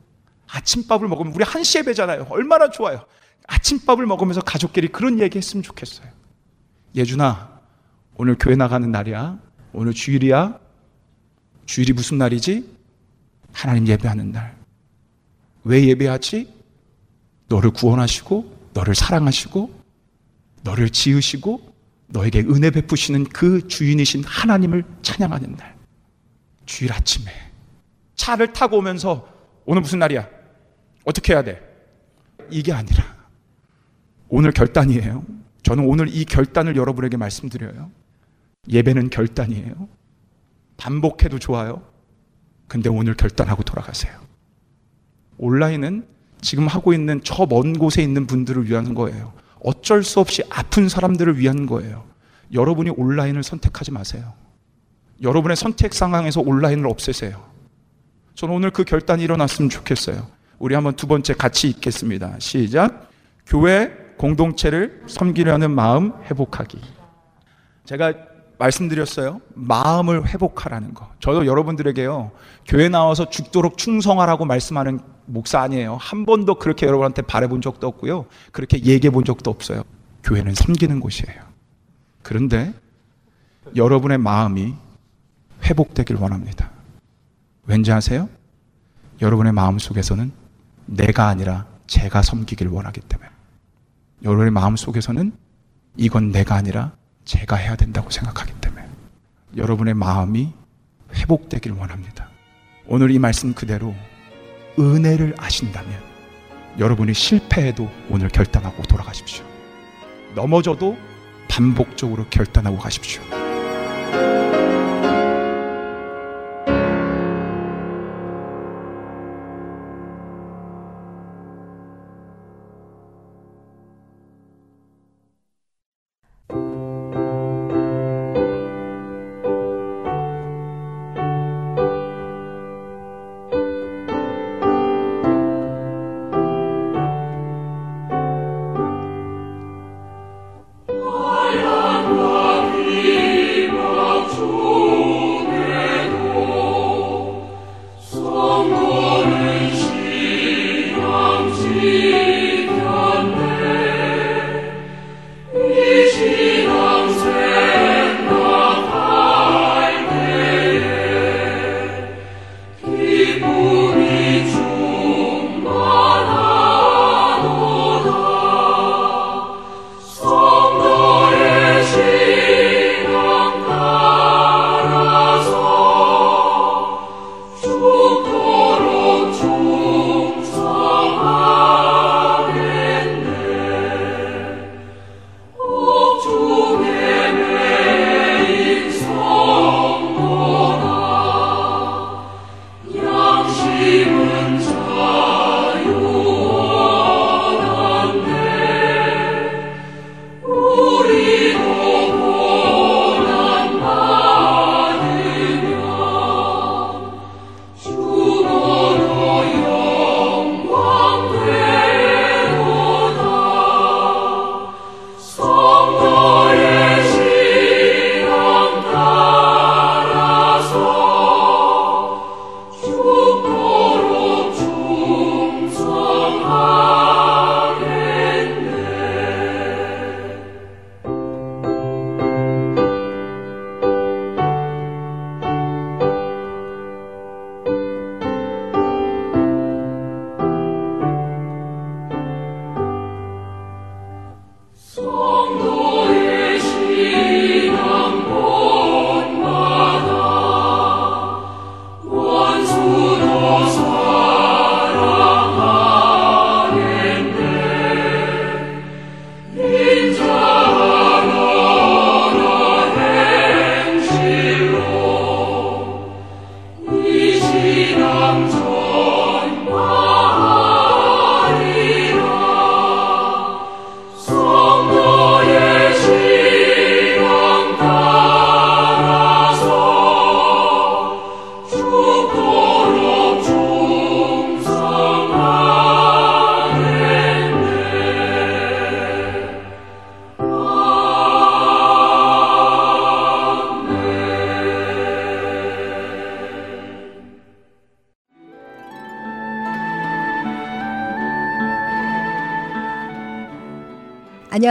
아침밥을 먹으면 우리 한시에 배잖아요. 얼마나 좋아요. 아침밥을 먹으면서 가족끼리 그런 얘기 했으면 좋겠어요. 예준아, 오늘 교회 나가는 날이야. 오늘 주일이야. 주일이 무슨 날이지? 하나님 예배하는 날. 왜 예배하지? 너를 구원하시고, 너를 사랑하시고, 너를 지으시고, 너에게 은혜 베푸시는 그 주인이신 하나님을 찬양하는 날. 주일 아침에. 차를 타고 오면서, 오늘 무슨 날이야? 어떻게 해야 돼? 이게 아니라, 오늘 결단이에요. 저는 오늘 이 결단을 여러분에게 말씀드려요. 예배는 결단이에요. 반복해도 좋아요. 근데 오늘 결단하고 돌아가세요. 온라인은 지금 하고 있는 저 먼 곳에 있는 분들을 위한 거예요. 어쩔 수 없이 아픈 사람들을 위한 거예요. 여러분이 온라인을 선택하지 마세요. 여러분의 선택 상황에서 온라인을 없애세요. 저는 오늘 그 결단이 일어났으면 좋겠어요. 우리 한번 두 번째 같이 읽겠습니다. 시작. 교회 공동체를 섬기려는 마음 회복하기. 제가 말씀드렸어요. 마음을 회복하라는 거. 저도 여러분들에게요. 교회 나와서 죽도록 충성하라고 말씀하는 목사 아니에요. 한 번도 그렇게 여러분한테 바래본 적도 없고요. 그렇게 얘기해 본 적도 없어요. 교회는 섬기는 곳이에요. 그런데 여러분의 마음이 회복되길 원합니다. 왠지 아세요? 여러분의 마음 속에서는 내가 아니라 제가 섬기길 원하기 때문에. 여러분의 마음 속에서는 이건 내가 아니라 제가 해야 된다고 생각하기 때문에 여러분의 마음이 회복되길 원합니다. 오늘 이 말씀 그대로 은혜를 아신다면 여러분이 실패해도 오늘 결단하고 돌아가십시오. 넘어져도 반복적으로 결단하고 가십시오.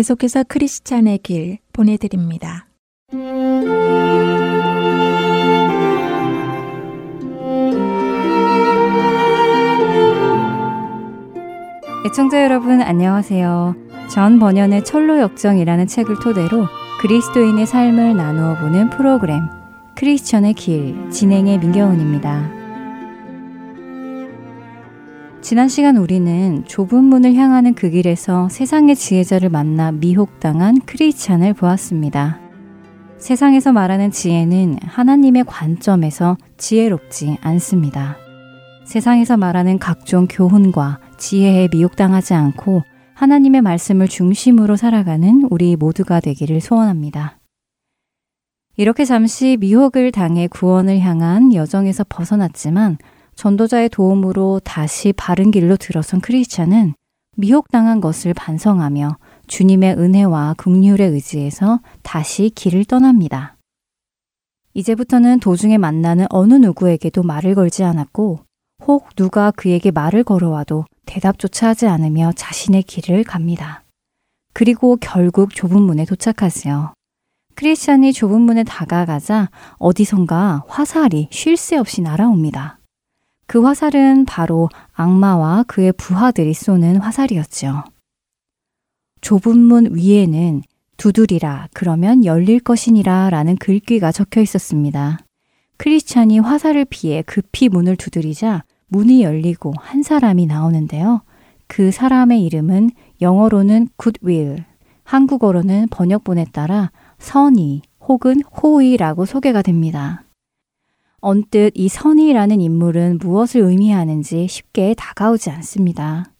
계속해서 크리스찬의 길 보내드립니다. 애청자 여러분 안녕하세요. 전 번연의 철로 역정이라는 책을 토대로 그리스도인의 삶을 나누어 보는 프로그램 크리스천의 길 진행의 민경훈입니다. 지난 시간 우리는 좁은 문을 향하는 그 길에서 세상의 지혜자를 만나 미혹당한 크리스찬을 보았습니다. 세상에서 말하는 지혜는 하나님의 관점에서 지혜롭지 않습니다. 세상에서 말하는 각종 교훈과 지혜에 미혹당하지 않고 하나님의 말씀을 중심으로 살아가는 우리 모두가 되기를 소원합니다. 이렇게 잠시 미혹을 당해 구원을 향한 여정에서 벗어났지만 전도자의 도움으로 다시 바른 길로 들어선 크리스찬은 미혹당한 것을 반성하며 주님의 은혜와 긍휼에 의지해서 다시 길을 떠납니다. 이제부터는 도중에 만나는 어느 누구에게도 말을 걸지 않았고 혹 누가 그에게 말을 걸어와도 대답조차 하지 않으며 자신의 길을 갑니다. 그리고 결국 좁은 문에 도착하지요. 크리스찬이 좁은 문에 다가가자 어디선가 화살이 쉴 새 없이 날아옵니다. 그 화살은 바로 악마와 그의 부하들이 쏘는 화살이었죠. 좁은 문 위에는 두드리라 그러면 열릴 것이니라 라는 글귀가 적혀 있었습니다. 크리스찬이 화살을 피해 급히 문을 두드리자 문이 열리고 한 사람이 나오는데요. 그 사람의 이름은 영어로는 goodwill, 한국어로는 번역본에 따라 선의 혹은 호의라고 소개가 됩니다. 언뜻 이 선의라는 인물은 무엇을 의미하는지 쉽게 다가오지 않습니다.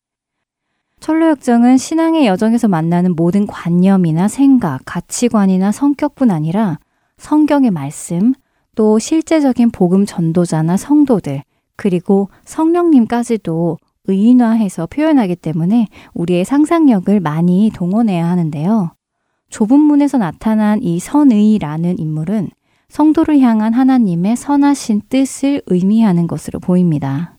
철로역정은 신앙의 여정에서 만나는 모든 관념이나 생각, 가치관이나 성격뿐 아니라 성경의 말씀, 또 실제적인 복음 전도자나 성도들, 그리고 성령님까지도 의인화해서 표현하기 때문에 우리의 상상력을 많이 동원해야 하는데요. 좁은 문에서 나타난 이 선의라는 인물은 성도를 향한 하나님의 선하신 뜻을 의미하는 것으로 보입니다.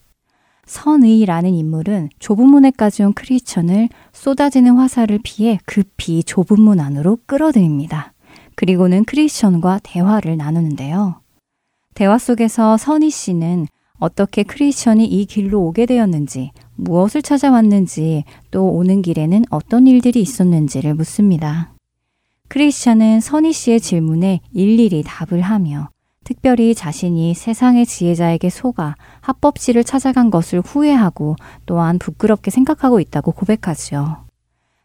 선의라는 인물은 좁은 문에까지 온 크리스천을 쏟아지는 화살을 피해 급히 좁은 문 안으로 끌어들입니다. 그리고는 크리스천과 대화를 나누는데요. 대화 속에서 선희 씨는 어떻게 크리스천이 이 길로 오게 되었는지, 무엇을 찾아왔는지, 또 오는 길에는 어떤 일들이 있었는지를 묻습니다. 크리스천은 선희 씨의 질문에 일일이 답을 하며 특별히 자신이 세상의 지혜자에게 속아 합법지를 찾아간 것을 후회하고 또한 부끄럽게 생각하고 있다고 고백하지요.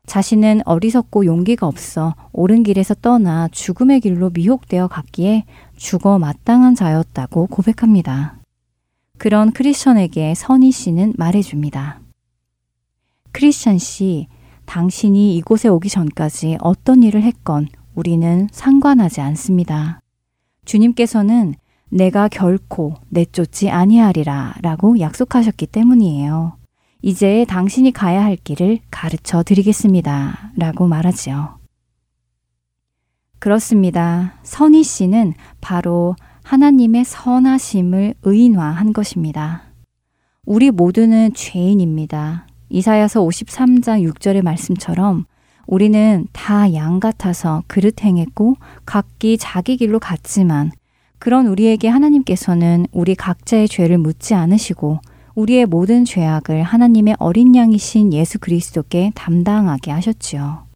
자신은 어리석고 용기가 없어 옳은 길에서 떠나 죽음의 길로 미혹되어 갔기에 죽어 마땅한 자였다고 고백합니다. 그런 크리스천에게 선희 씨는 말해줍니다. 크리스천 씨, 당신이 이곳에 오기 전까지 어떤 일을 했건 우리는 상관하지 않습니다. 주님께서는 내가 결코 내쫓지 아니하리라 라고 약속하셨기 때문이에요. 이제 당신이 가야 할 길을 가르쳐 드리겠습니다. 라고 말하지요. 그렇습니다. 선희 씨는 바로 하나님의 선하심을 의인화한 것입니다. 우리 모두는 죄인입니다. 이사야서 53장 6절의 말씀처럼 우리는 다 양 같아서 그릇 행했고 각기 자기 길로 갔지만 그런 우리에게 하나님께서는 우리 각자의 죄를 묻지 않으시고 우리의 모든 죄악을 하나님의 어린 양이신 예수 그리스도께 담당하게 하셨지요.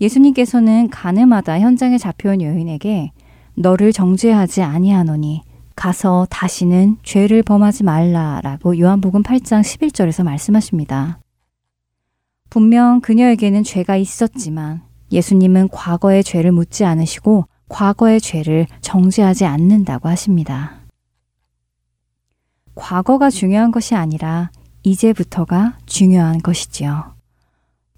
예수님께서는 가늠하다 현장에 잡혀온 여인에게 너를 정죄하지 아니하노니 가서 다시는 죄를 범하지 말라라고 요한복음 8장 11절에서 말씀하십니다. 분명 그녀에게는 죄가 있었지만 예수님은 과거의 죄를 묻지 않으시고 과거의 죄를 정죄하지 않는다고 하십니다. 과거가 중요한 것이 아니라 이제부터가 중요한 것이지요.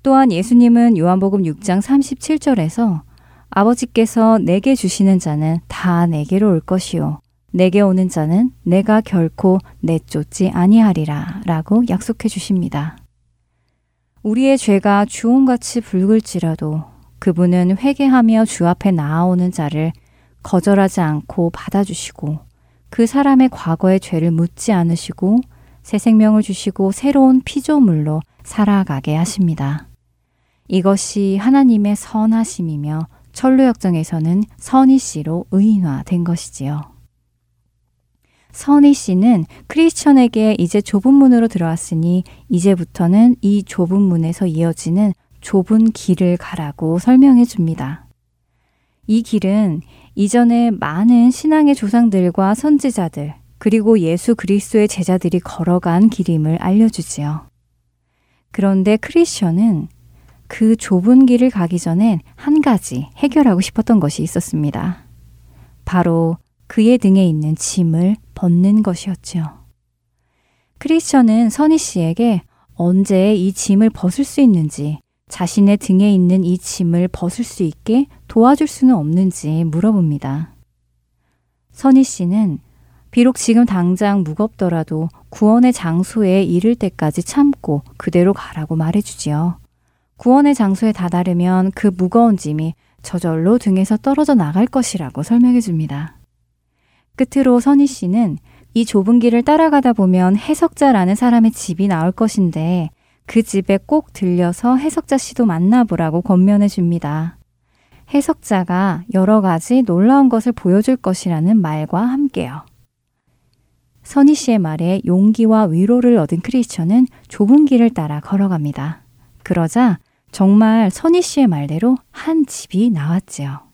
또한 예수님은 요한복음 6장 37절에서 아버지께서 내게 주시는 자는 다 내게로 올 것이요. 내게 오는 자는 내가 결코 내쫓지 아니하리라 라고 약속해 주십니다. 우리의 죄가 주홍같이 붉을지라도 그분은 회개하며 주 앞에 나아오는 자를 거절하지 않고 받아주시고 그 사람의 과거의 죄를 묻지 않으시고 새 생명을 주시고 새로운 피조물로 살아가게 하십니다. 이것이 하나님의 선하심이며 철로역정에서는 선희 씨로 의인화된 것이지요. 선희 씨는 크리스천에게 이제 좁은 문으로 들어왔으니 이제부터는 이 좁은 문에서 이어지는 좁은 길을 가라고 설명해 줍니다. 이 길은 이전에 많은 신앙의 조상들과 선지자들, 그리고 예수 그리스도의 제자들이 걸어간 길임을 알려주지요. 그런데 크리스천은 그 좁은 길을 가기 전엔 한 가지 해결하고 싶었던 것이 있었습니다. 바로 그의 등에 있는 짐을 벗는 것이었죠. 크리스천은 선희 씨에게 언제 이 짐을 벗을 수 있는지, 자신의 등에 있는 이 짐을 벗을 수 있게 도와줄 수는 없는지 물어봅니다. 선희 씨는 비록 지금 당장 무겁더라도 구원의 장소에 이를 때까지 참고 그대로 가라고 말해주지요. 구원의 장소에 다다르면 그 무거운 짐이 저절로 등에서 떨어져 나갈 것이라고 설명해 줍니다. 끝으로 선희 씨는 이 좁은 길을 따라가다 보면 해석자라는 사람의 집이 나올 것인데 그 집에 꼭 들려서 해석자 씨도 만나보라고 권면해 줍니다. 해석자가 여러 가지 놀라운 것을 보여줄 것이라는 말과 함께요. 선희 씨의 말에 용기와 위로를 얻은 크리스천은 좁은 길을 따라 걸어갑니다. 그러자 정말 선희 씨의 말대로 한 집이 나왔지요.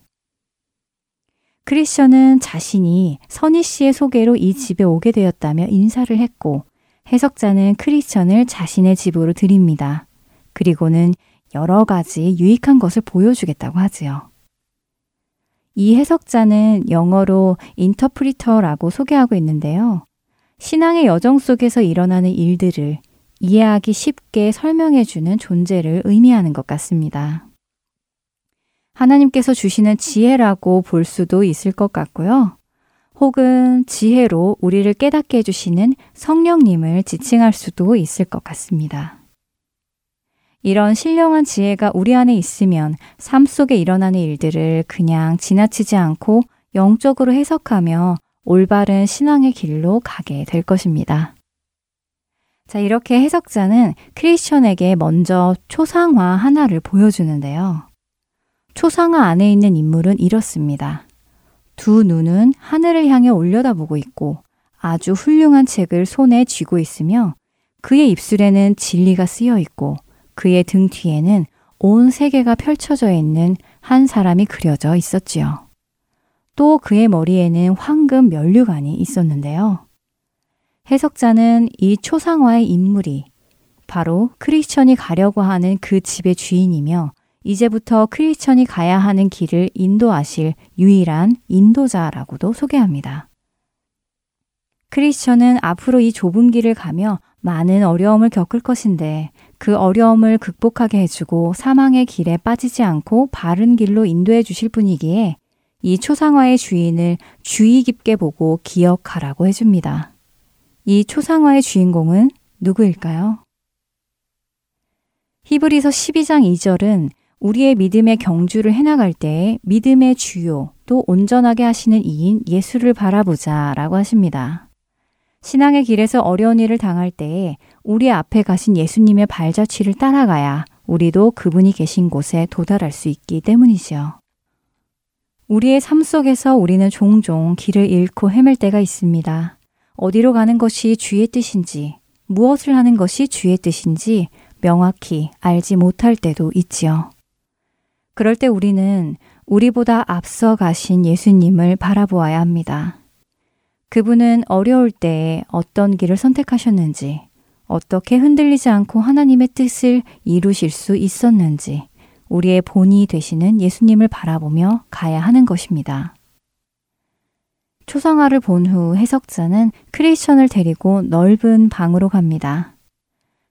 크리스천은 자신이 선희 씨의 소개로 이 집에 오게 되었다며 인사를 했고 해석자는 크리스천을 자신의 집으로 드립니다. 그리고는 여러 가지 유익한 것을 보여주겠다고 하지요. 이 해석자는 영어로 인터프리터라고 소개하고 있는데요. 신앙의 여정 속에서 일어나는 일들을 이해하기 쉽게 설명해주는 존재를 의미하는 것 같습니다. 하나님께서 주시는 지혜라고 볼 수도 있을 것 같고요. 혹은 지혜로 우리를 깨닫게 해주시는 성령님을 지칭할 수도 있을 것 같습니다. 이런 신령한 지혜가 우리 안에 있으면 삶 속에 일어나는 일들을 그냥 지나치지 않고 영적으로 해석하며 올바른 신앙의 길로 가게 될 것입니다. 자, 이렇게 해석자는 크리스천에게 먼저 초상화 하나를 보여주는데요. 초상화 안에 있는 인물은 이렇습니다. 두 눈은 하늘을 향해 올려다보고 있고 아주 훌륭한 책을 손에 쥐고 있으며 그의 입술에는 진리가 쓰여 있고 그의 등 뒤에는 온 세계가 펼쳐져 있는 한 사람이 그려져 있었지요. 또 그의 머리에는 황금 면류관이 있었는데요. 해석자는 이 초상화의 인물이 바로 크리스천이 가려고 하는 그 집의 주인이며 이제부터 크리스천이 가야 하는 길을 인도하실 유일한 인도자라고도 소개합니다. 크리스천은 앞으로 이 좁은 길을 가며 많은 어려움을 겪을 것인데 그 어려움을 극복하게 해주고 사망의 길에 빠지지 않고 바른 길로 인도해 주실 분이기에 이 초상화의 주인을 주의 깊게 보고 기억하라고 해줍니다. 이 초상화의 주인공은 누구일까요? 히브리서 12장 2절은 우리의 믿음의 경주를 해나갈 때 믿음의 주요 또 온전하게 하시는 이인 예수를 바라보자 라고 하십니다. 신앙의 길에서 어려운 일을 당할 때에 우리 앞에 가신 예수님의 발자취를 따라가야 우리도 그분이 계신 곳에 도달할 수 있기 때문이죠. 우리의 삶 속에서 우리는 종종 길을 잃고 헤맬 때가 있습니다. 어디로 가는 것이 주의 뜻인지, 무엇을 하는 것이 주의 뜻인지 명확히 알지 못할 때도 있지요. 그럴 때 우리는 우리보다 앞서 가신 예수님을 바라보아야 합니다. 그분은 어려울 때에 어떤 길을 선택하셨는지, 어떻게 흔들리지 않고 하나님의 뜻을 이루실 수 있었는지, 우리의 본이 되시는 예수님을 바라보며 가야 하는 것입니다. 초성화를 본 후 해석자는 크리스천을 데리고 넓은 방으로 갑니다.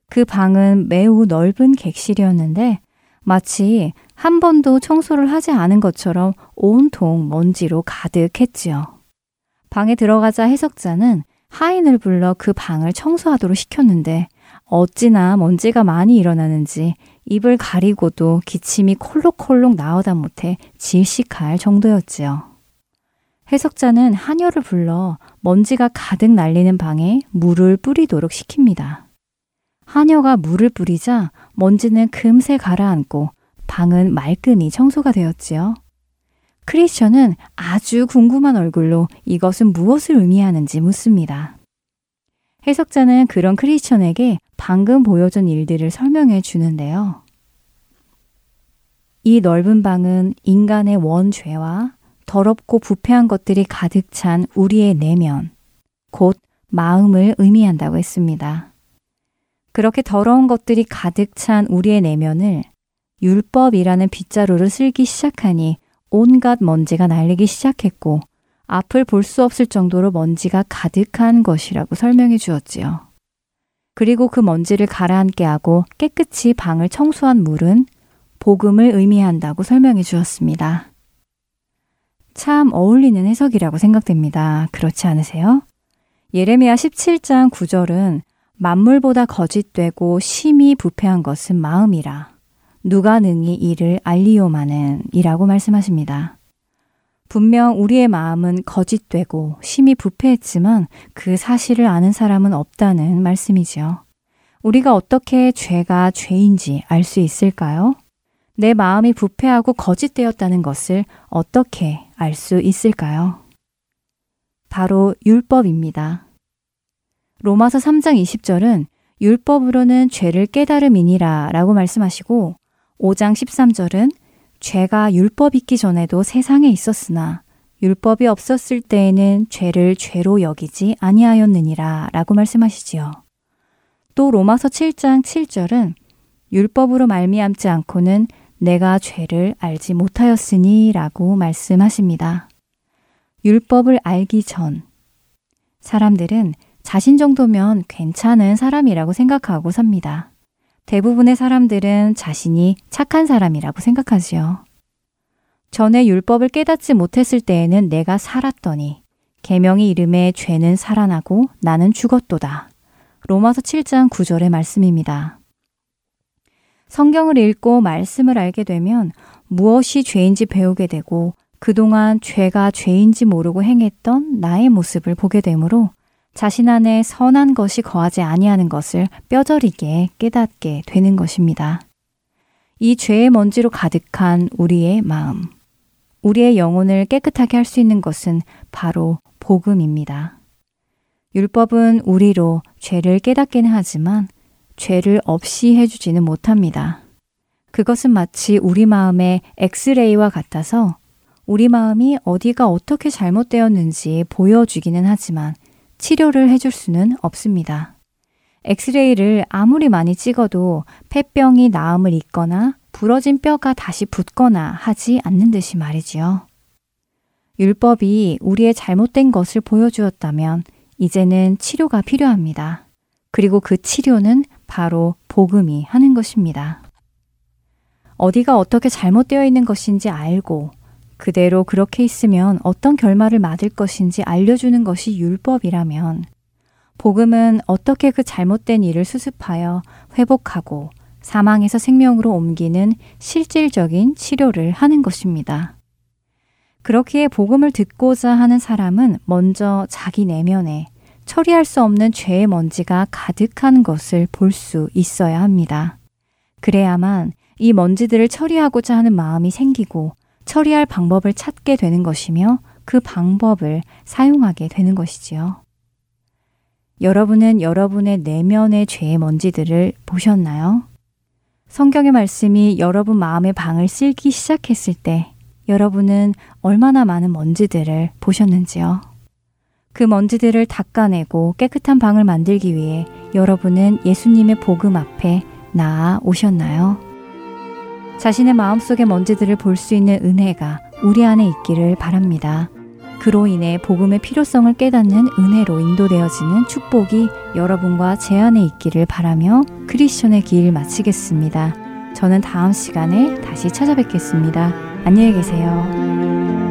그 방은 매우 넓은 객실이었는데 마치 한 번도 청소를 하지 않은 것처럼 온통 먼지로 가득했지요. 방에 들어가자 해석자는 하인을 불러 그 방을 청소하도록 시켰는데 어찌나 먼지가 많이 일어나는지 입을 가리고도 기침이 콜록콜록 나오다 못해 질식할 정도였지요. 해석자는 하녀를 불러 먼지가 가득 날리는 방에 물을 뿌리도록 시킵니다. 하녀가 물을 뿌리자 먼지는 금세 가라앉고 방은 말끔히 청소가 되었지요. 크리스천은 아주 궁금한 얼굴로 이것은 무엇을 의미하는지 묻습니다. 해석자는 그런 크리스천에게 방금 보여준 일들을 설명해 주는데요. 이 넓은 방은 인간의 원죄와 더럽고 부패한 것들이 가득 찬 우리의 내면, 곧 마음을 의미한다고 했습니다. 그렇게 더러운 것들이 가득 찬 우리의 내면을 율법이라는 빗자루를 쓸기 시작하니 온갖 먼지가 날리기 시작했고 앞을 볼 수 없을 정도로 먼지가 가득한 것이라고 설명해 주었지요. 그리고 그 먼지를 가라앉게 하고 깨끗이 방을 청소한 물은 복음을 의미한다고 설명해 주었습니다. 참 어울리는 해석이라고 생각됩니다. 그렇지 않으세요? 예레미야 17장 9절은 만물보다 거짓되고 심히 부패한 것은 마음이라. 누가 능히 이를 알리오마는 이라고 말씀하십니다. 분명 우리의 마음은 거짓되고 심히 부패했지만 그 사실을 아는 사람은 없다는 말씀이지요. 우리가 어떻게 죄가 죄인지 알 수 있을까요? 내 마음이 부패하고 거짓되었다는 것을 어떻게 알 수 있을까요? 바로 율법입니다. 로마서 3장 20절은 율법으로는 죄를 깨달음이니라 라고 말씀하시고 5장 13절은 죄가 율법 있기 전에도 세상에 있었으나 율법이 없었을 때에는 죄를 죄로 여기지 아니하였느니라 라고 말씀하시지요. 또 로마서 7장 7절은 율법으로 말미암지 않고는 내가 죄를 알지 못하였으니 라고 말씀하십니다. 율법을 알기 전 사람들은 자신 정도면 괜찮은 사람이라고 생각하고 삽니다. 대부분의 사람들은 자신이 착한 사람이라고 생각하지요. 전에 율법을 깨닫지 못했을 때에는 내가 살았더니 계명의 이름에 죄는 살아나고 나는 죽었도다. 로마서 7장 9절의 말씀입니다. 성경을 읽고 말씀을 알게 되면 무엇이 죄인지 배우게 되고 그동안 죄가 죄인지 모르고 행했던 나의 모습을 보게 되므로 자신 안에 선한 것이 거하지 아니하는 것을 뼈저리게 깨닫게 되는 것입니다. 이 죄의 먼지로 가득한 우리의 마음, 우리의 영혼을 깨끗하게 할 수 있는 것은 바로 복음입니다. 율법은 우리로 죄를 깨닫기는 하지만 죄를 없이 해주지는 못합니다. 그것은 마치 우리 마음의 엑스레이와 같아서 우리 마음이 어디가 어떻게 잘못되었는지 보여주기는 하지만 치료를 해줄 수는 없습니다. 엑스레이를 아무리 많이 찍어도 폐병이 나음을 잇거나 부러진 뼈가 다시 붙거나 하지 않는 듯이 말이지요. 율법이 우리의 잘못된 것을 보여주었다면 이제는 치료가 필요합니다. 그리고 그 치료는 바로 복음이 하는 것입니다. 어디가 어떻게 잘못되어 있는 것인지 알고 그대로 그렇게 있으면 어떤 결말을 맞을 것인지 알려주는 것이 율법이라면 복음은 어떻게 그 잘못된 일을 수습하여 회복하고 사망에서 생명으로 옮기는 실질적인 치료를 하는 것입니다. 그렇기에 복음을 듣고자 하는 사람은 먼저 자기 내면에 처리할 수 없는 죄의 먼지가 가득한 것을 볼 수 있어야 합니다. 그래야만 이 먼지들을 처리하고자 하는 마음이 생기고 처리할 방법을 찾게 되는 것이며 그 방법을 사용하게 되는 것이지요. 여러분은 여러분의 내면의 죄의 먼지들을 보셨나요? 성경의 말씀이 여러분 마음의 방을 쓸기 시작했을 때 여러분은 얼마나 많은 먼지들을 보셨는지요? 그 먼지들을 닦아내고 깨끗한 방을 만들기 위해 여러분은 예수님의 복음 앞에 나아 오셨나요? 자신의 마음속의 먼지들을 볼 수 있는 은혜가 우리 안에 있기를 바랍니다. 그로 인해 복음의 필요성을 깨닫는 은혜로 인도되어지는 축복이 여러분과 제 안에 있기를 바라며 크리스천의 길 마치겠습니다. 저는 다음 시간에 다시 찾아뵙겠습니다. 안녕히 계세요.